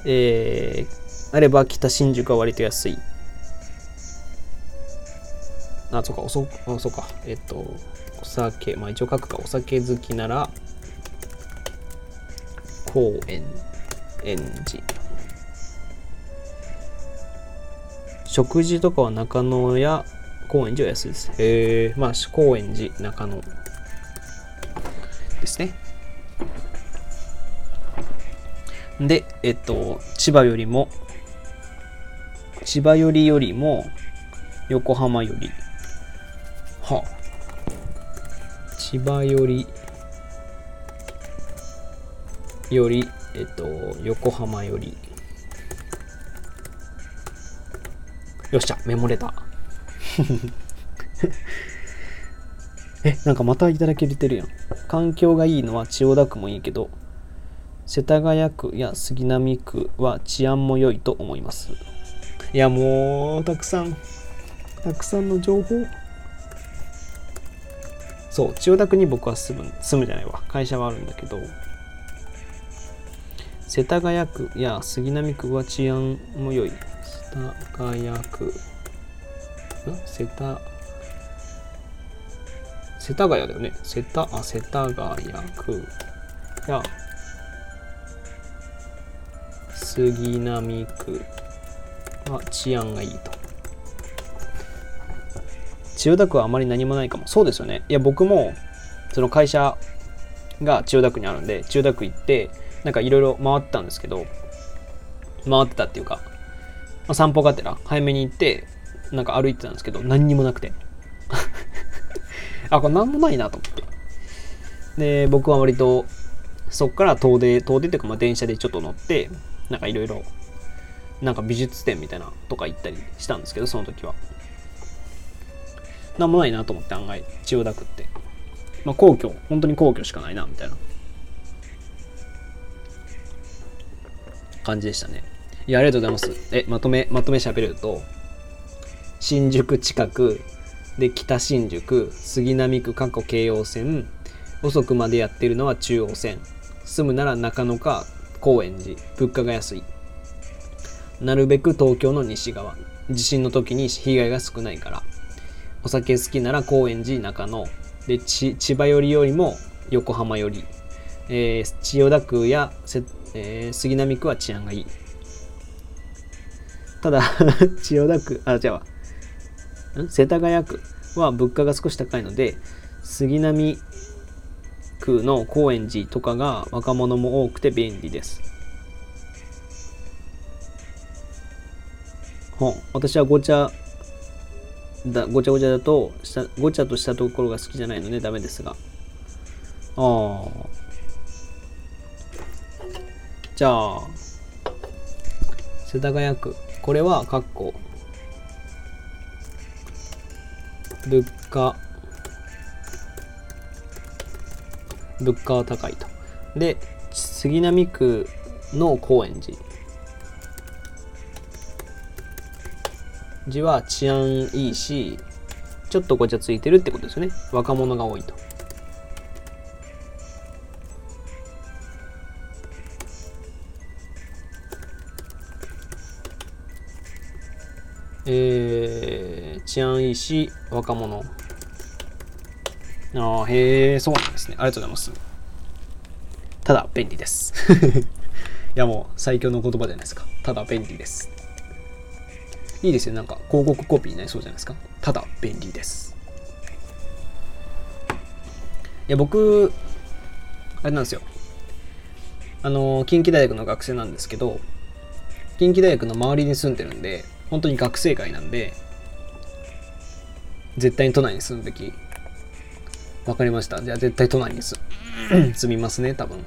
えー、あれば北新宿は割と安い。あそうかおそあそうか。えっとお酒、まあ一応書くか、お酒好きなら、高円、園寺。食事とかは中野や高円寺は安いです。えー、まあ、高円寺、中野ですね。で、えっと、千葉よりも、千葉寄りよりも、横浜より、はあ、千葉より、より、えっと、横浜より、よっしゃ、メモれた。え、なんかまたいただけてるやん。環境がいいのは千代田区もいいけど、世田谷区や杉並区は治安も良いと思います。いや、もう、たくさん、たくさんの情報。そう、千代田区に僕は住む、住むじゃないわ。会社はあるんだけど、世田谷区や杉並区は治安も良い。世田谷区、世田、世田谷だよね。世田、あ、世田谷区や杉並区は治安がいいと。千代田区はあまり何もないかも。そうですよね。いや、僕も、その会社が千代田区にあるんで、千代田区行って、なんかいろいろ回ったんですけど、回ってたっていうか、まあ、散歩がてら早めに行って、なんか歩いてたんですけど、何にもなくて。(laughs) あ、これ何もないなと思って。で、僕は割と、そっから遠出、遠出っていうか、まあ電車でちょっと乗って、なんかいろいろ、なんか美術展みたいなとか行ったりしたんですけど、その時は。なんもないなと思って案外、千代田区って。まあ皇居、本当に皇居しかないな、みたいな感じでしたね。いや、ありがとうございます。え、まとめ、まとめ喋ると、新宿近く、で、北新宿、杉並区過去京葉線、遅くまでやってるのは中央線、住むなら中野か高円寺物価が安い。なるべく東京の西側地震の時に被害が少ないから。お酒好きなら高円寺中野。で千葉寄りよりも横浜寄り、えー、千代田区やえー、杉並区は治安がいい。ただ (laughs) 千代田区あ違うわ。世田谷区は物価が少し高いので杉並区の高円寺とかが若者も多くて便利です。私はごちゃだごちゃごちゃだとしたごちゃとしたところが好きじゃないのでダメですが。ああじゃあ世田谷区。これは括弧。物価物価は高いと。で、杉並区の高円寺。寺は治安いいし、ちょっとごちゃついてるってことですよね。若者が多いと。えー、治安いいし、若者。ああ、へえ、そうなんですね。ありがとうございます。ただ、便利です。(laughs) いや、もう最強の言葉じゃないですか。ただ、便利です。いいですよ。なんか、広告コピーになりそうじゃないですか。ただ、便利です。いや、僕、あれなんですよ。あの、近畿大学の学生なんですけど、近畿大学の周りに住んでるんで、本当に学生会なんで、絶対に都内に住むべきわかりました。じゃあ絶対都内に (clears throat) 住みますね、多分。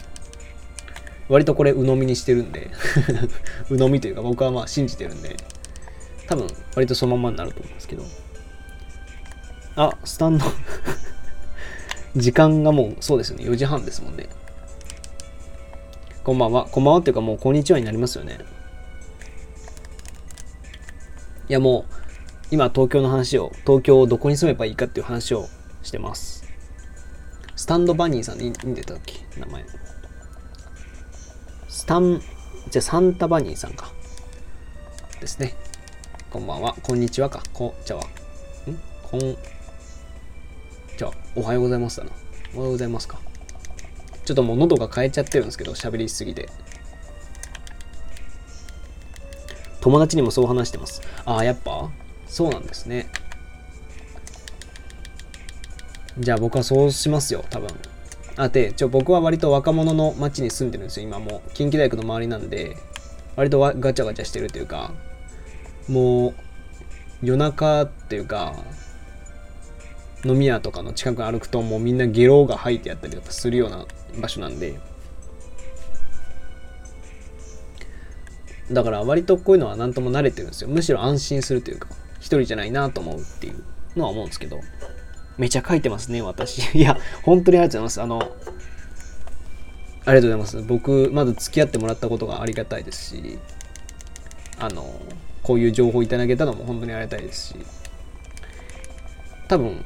割とこれ鵜呑みにしてるんで (laughs) 鵜呑みというか僕はまあ信じてるんで、多分割とそのままになると思うんですけど。あ、スタンド (laughs) 時間がもうそうですよね。4時半ですもんね。こんばんは。こんばんはっていうかもうこんにちはになりますよね。いやもう今東京の話を、東京をどこに住めばいいかっていう話をしてます。スタンドバニーさんでいいんでたっけ？名前。スタン、じゃサンタバニーさんか。ですね。こんばんは。こんにちはか。こ、じゃあ、ん？こん、じゃあ、おはようございますだな。おはようございますか。ちょっともう喉が変えちゃってるんですけど、喋りすぎて。友達にもそう話してます。ああ、やっぱ？そうなんですね。じゃあ僕はそうしますよ、多分。あ、で、ちょ、僕は割と若者の街に住んでるんですよ、今も。近畿大学の周りなんで、割とガチャガチャしてるというか、もう、夜中っていうか、飲み屋とかの近く歩くともうみんなゲロが吐いてやったりとかするような場所なんで、だから割とこういうのは何とも慣れてるんですよ。むしろ安心するというか、一人じゃないなと思うっていうのは思うんですけど。めちゃ書いてますね、私。(laughs) いや、本当にありがとうございます。あの、ありがとうございます。僕、まず付き合ってもらったことがありがたいですし、あの、こういう情報いただけたのも本当にありがたいですし、多分、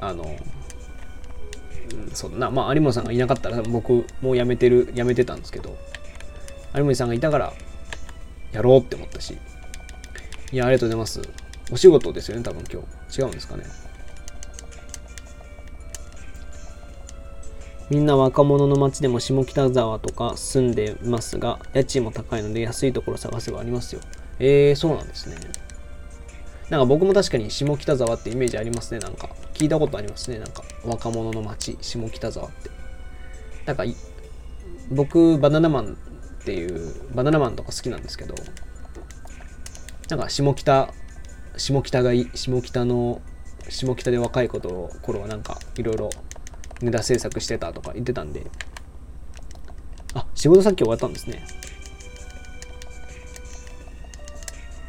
あの、うん、そうだな、まあ、有森さんがいなかったら僕もう辞めてる、辞めてたんですけど、有森さんがいたからやろうって思ったし、いや、ありがとうございます。お仕事ですよね、多分今日。違うんですかね。みんな若者の街でも下北沢とか住んでますが、家賃も高いので安いところ探せばありますよ。えー、そうなんですね。なんか僕も確かに下北沢ってイメージありますね。なんか聞いたことありますね。なんか若者の街、下北沢って。なんか僕、バナナマンっていう、バナナマンとか好きなんですけど、なんか下北、下北がいい、下北の、下北で若い子と頃はなんかいろいろネタ制作してたとか言ってたんで、あ、仕事さっき終わったんですね。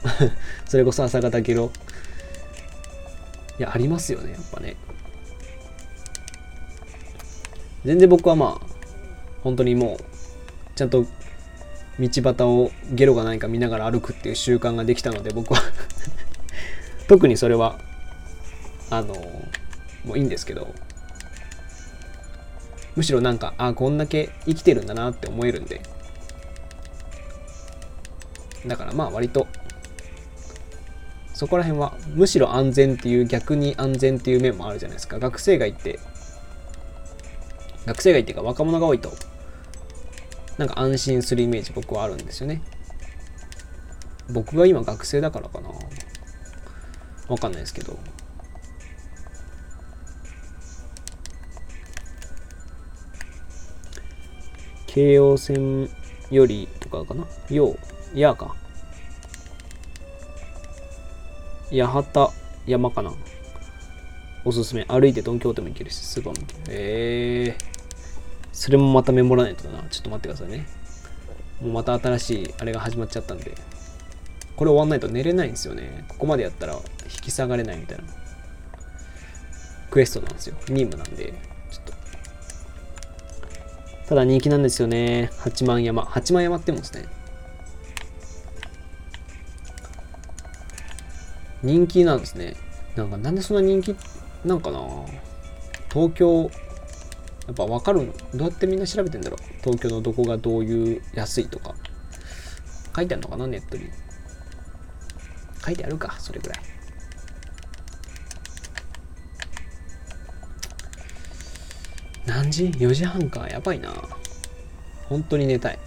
(laughs) それこそ朝方ゲロ。いや、ありますよね、やっぱね。全然僕はまあ、本当にもう、ちゃんと道端をゲロがないか見ながら歩くっていう習慣ができたので、僕は (laughs) 特にそれは、あの、もういいんですけど、むしろなんか、あ、こんだけ生きてるんだなって思えるんで。だからまあ割と、そこら辺はむしろ安全っていう逆に安全っていう面もあるじゃないですか。学生街って、学生街っていうか若者が多いと、なんか安心するイメージ僕はあるんですよね。僕が今学生だからかな。わかんないですけど。京王線よりとかかなよう、やか。八幡山かなおすすめ。歩いて東京でも行けるし、スーパーも行ける。えー。それもまたメモらないとな。ちょっと待ってくださいね。もうまた新しいあれが始まっちゃったんで。これ終わんないと寝れないんですよね。ここまでやったら引き下がれないみたいな。クエストなんですよ。任務なんで。ちょっとただ人気なんですよね。八幡山。八幡山ってもんですね。人気なんですね。なんかなんでそんな人気なんかな東京、やっぱわかるどうやってみんな調べてんだろう？東京のどこがどういう安いとか。書いてあるのかな？ネットに。書いてあるか？それぐらい。何時 ?4 時半か。やばいな。本当に寝たい。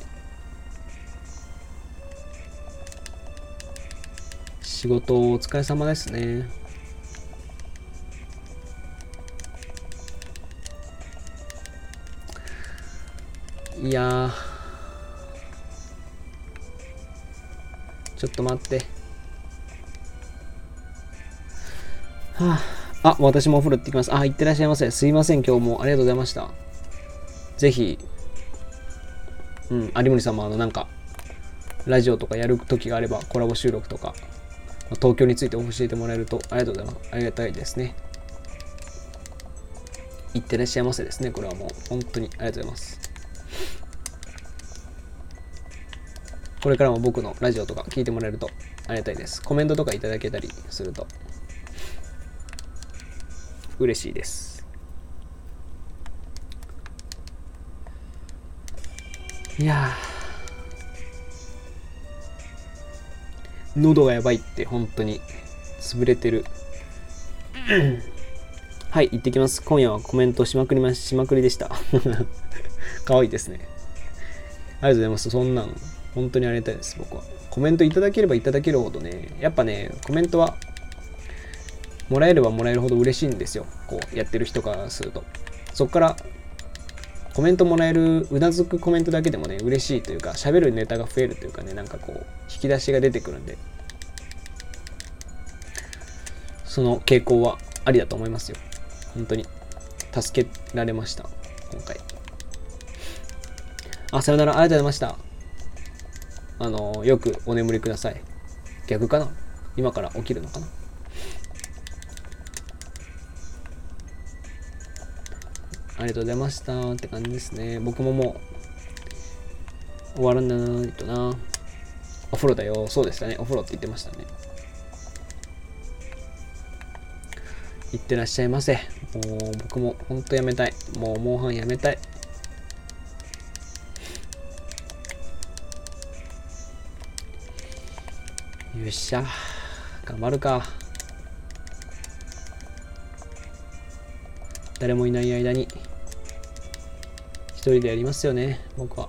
仕事お疲れ様ですね。いやちょっと待って。はあ。あ、私もお風呂行ってきます。あ、行ってらっしゃいませ。すいません、今日もありがとうございました。ぜひ、うん、有森さんもあの、なんか、ラジオとかやる時があれば、コラボ収録とか、東京について教えてもらえるとありがとうございます。ありがたいですね。行ってらっしゃいませですね。これはもう、本当にありがとうございます。これからも僕のラジオとか聞いてもらえるとありがたいです。コメントとかいただけたりすると嬉しいです。いや喉がやばいって本当に潰れてる。(clears throat) はい行ってきます。今夜はコメントしまくりましまくりでした。(laughs) 可愛いですね。ありがとうございます。そんなん本当にありがたいです僕は。コメントいただければいただけるほどねやっぱねコメントはもらえればもらえるほど嬉しいんですよこうやってる人からすると。そこからコメントもらえるうなずくコメントだけでもね嬉しいというか喋るネタが増えるというかねなんかこう引き出しが出てくるんでその傾向はありだと思いますよ。本当に。助けられました今回。あさよなら。ありがとうございました。あのよくお眠りください逆かな？今から起きるのかな？ありがとうございましたって感じですね。僕ももう終わらないとな。お風呂だよ。そうでしたね。お風呂って言ってましたね。いってらっしゃいませ。もう僕もほんとやめたい。もうモンハンやめたい。よっしゃ。頑張るか。誰もいない間に一人でやりますよね僕は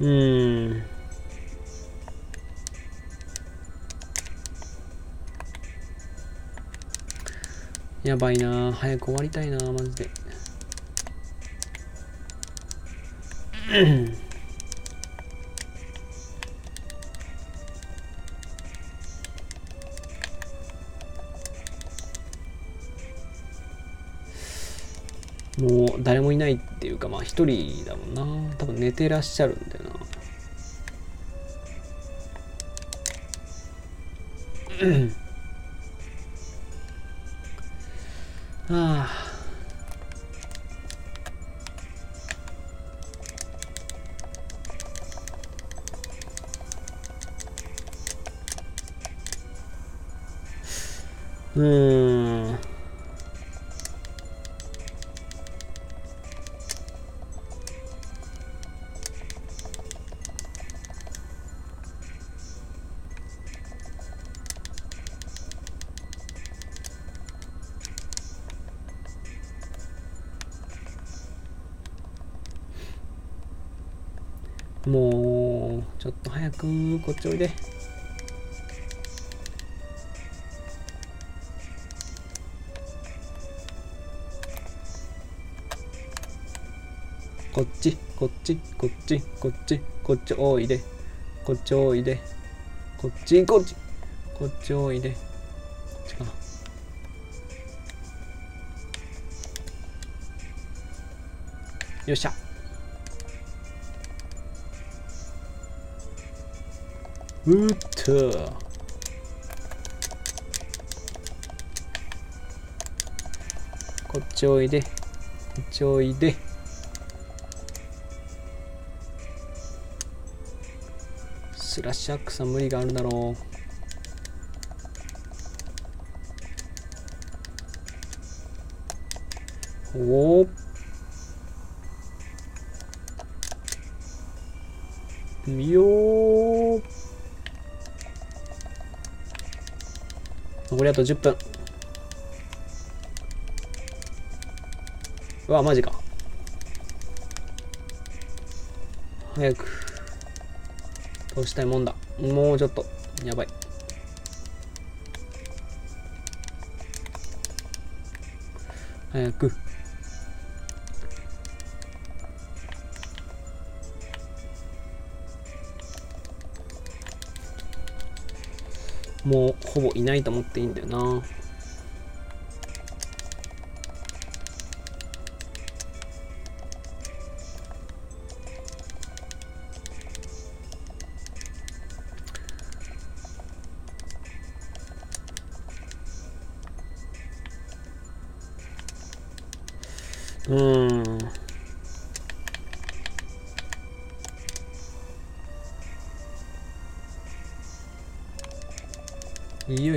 うんやばいな。早く終わりたいなマジで。(clears throat) もう誰もいないっていうかまあ一人だもんな。多分寝てらっしゃるんだよな。(clears throat) ああこっちおいで。こっちこっちこっちこっちこっちおいで。こっちおいで。こっちこっち。こっちおいで。こっちかな。よっしゃ。うっとこっちおいで。こっちおいで。スラッシュアックさん無理があるだろう。おおみよー。残りあと10分。うわマジか。早く。通したいもんだ。もうちょっと。やばい。早く。もうほぼいないと思っていいんだよな。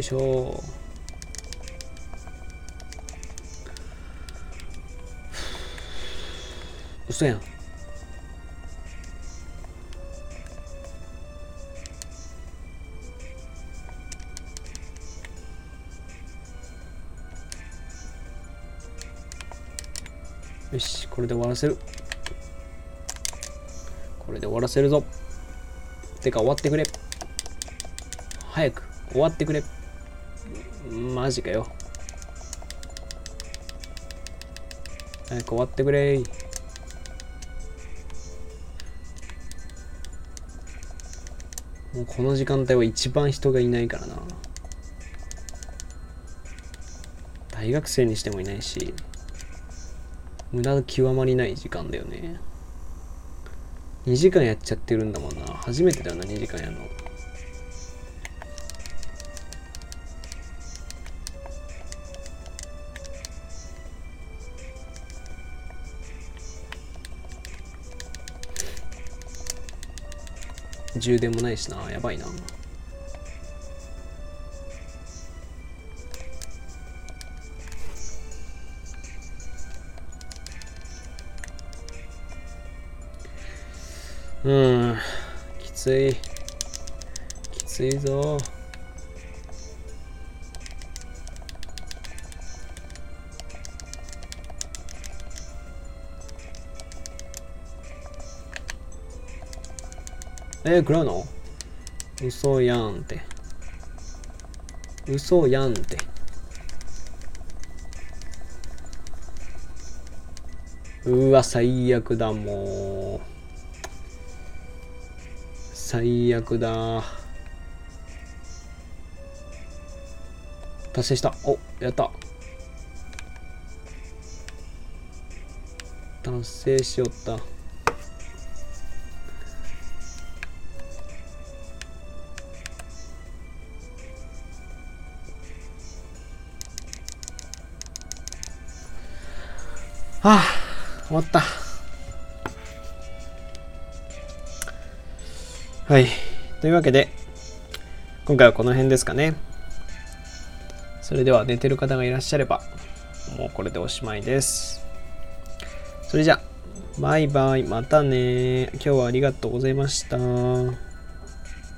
いしょ嘘やんよし、これで終わらせる。これで終わらせるぞ。てか終わってくれ。早く終わってくれ。マジかよ。早く終わってくれもうこの時間帯は一番人がいないからな。大学生にしてもいないし、無駄極まりない時間だよね。2時間やっちゃってるんだもんな。初めてだよな、2時間やるの。充電もないしな。やばいな。うん。きつい。きついぞ。えー、食らうの？嘘やんって。嘘やんって。うわ、最悪だ、もう。最悪だ。達成した。お、やった。達成しよった。あ、終わった。はい。というわけで、今回はこの辺ですかね。それでは寝てる方がいらっしゃれば、もうこれでおしまいです。それじゃあ、バイバイ、またね。今日はありがとうございました。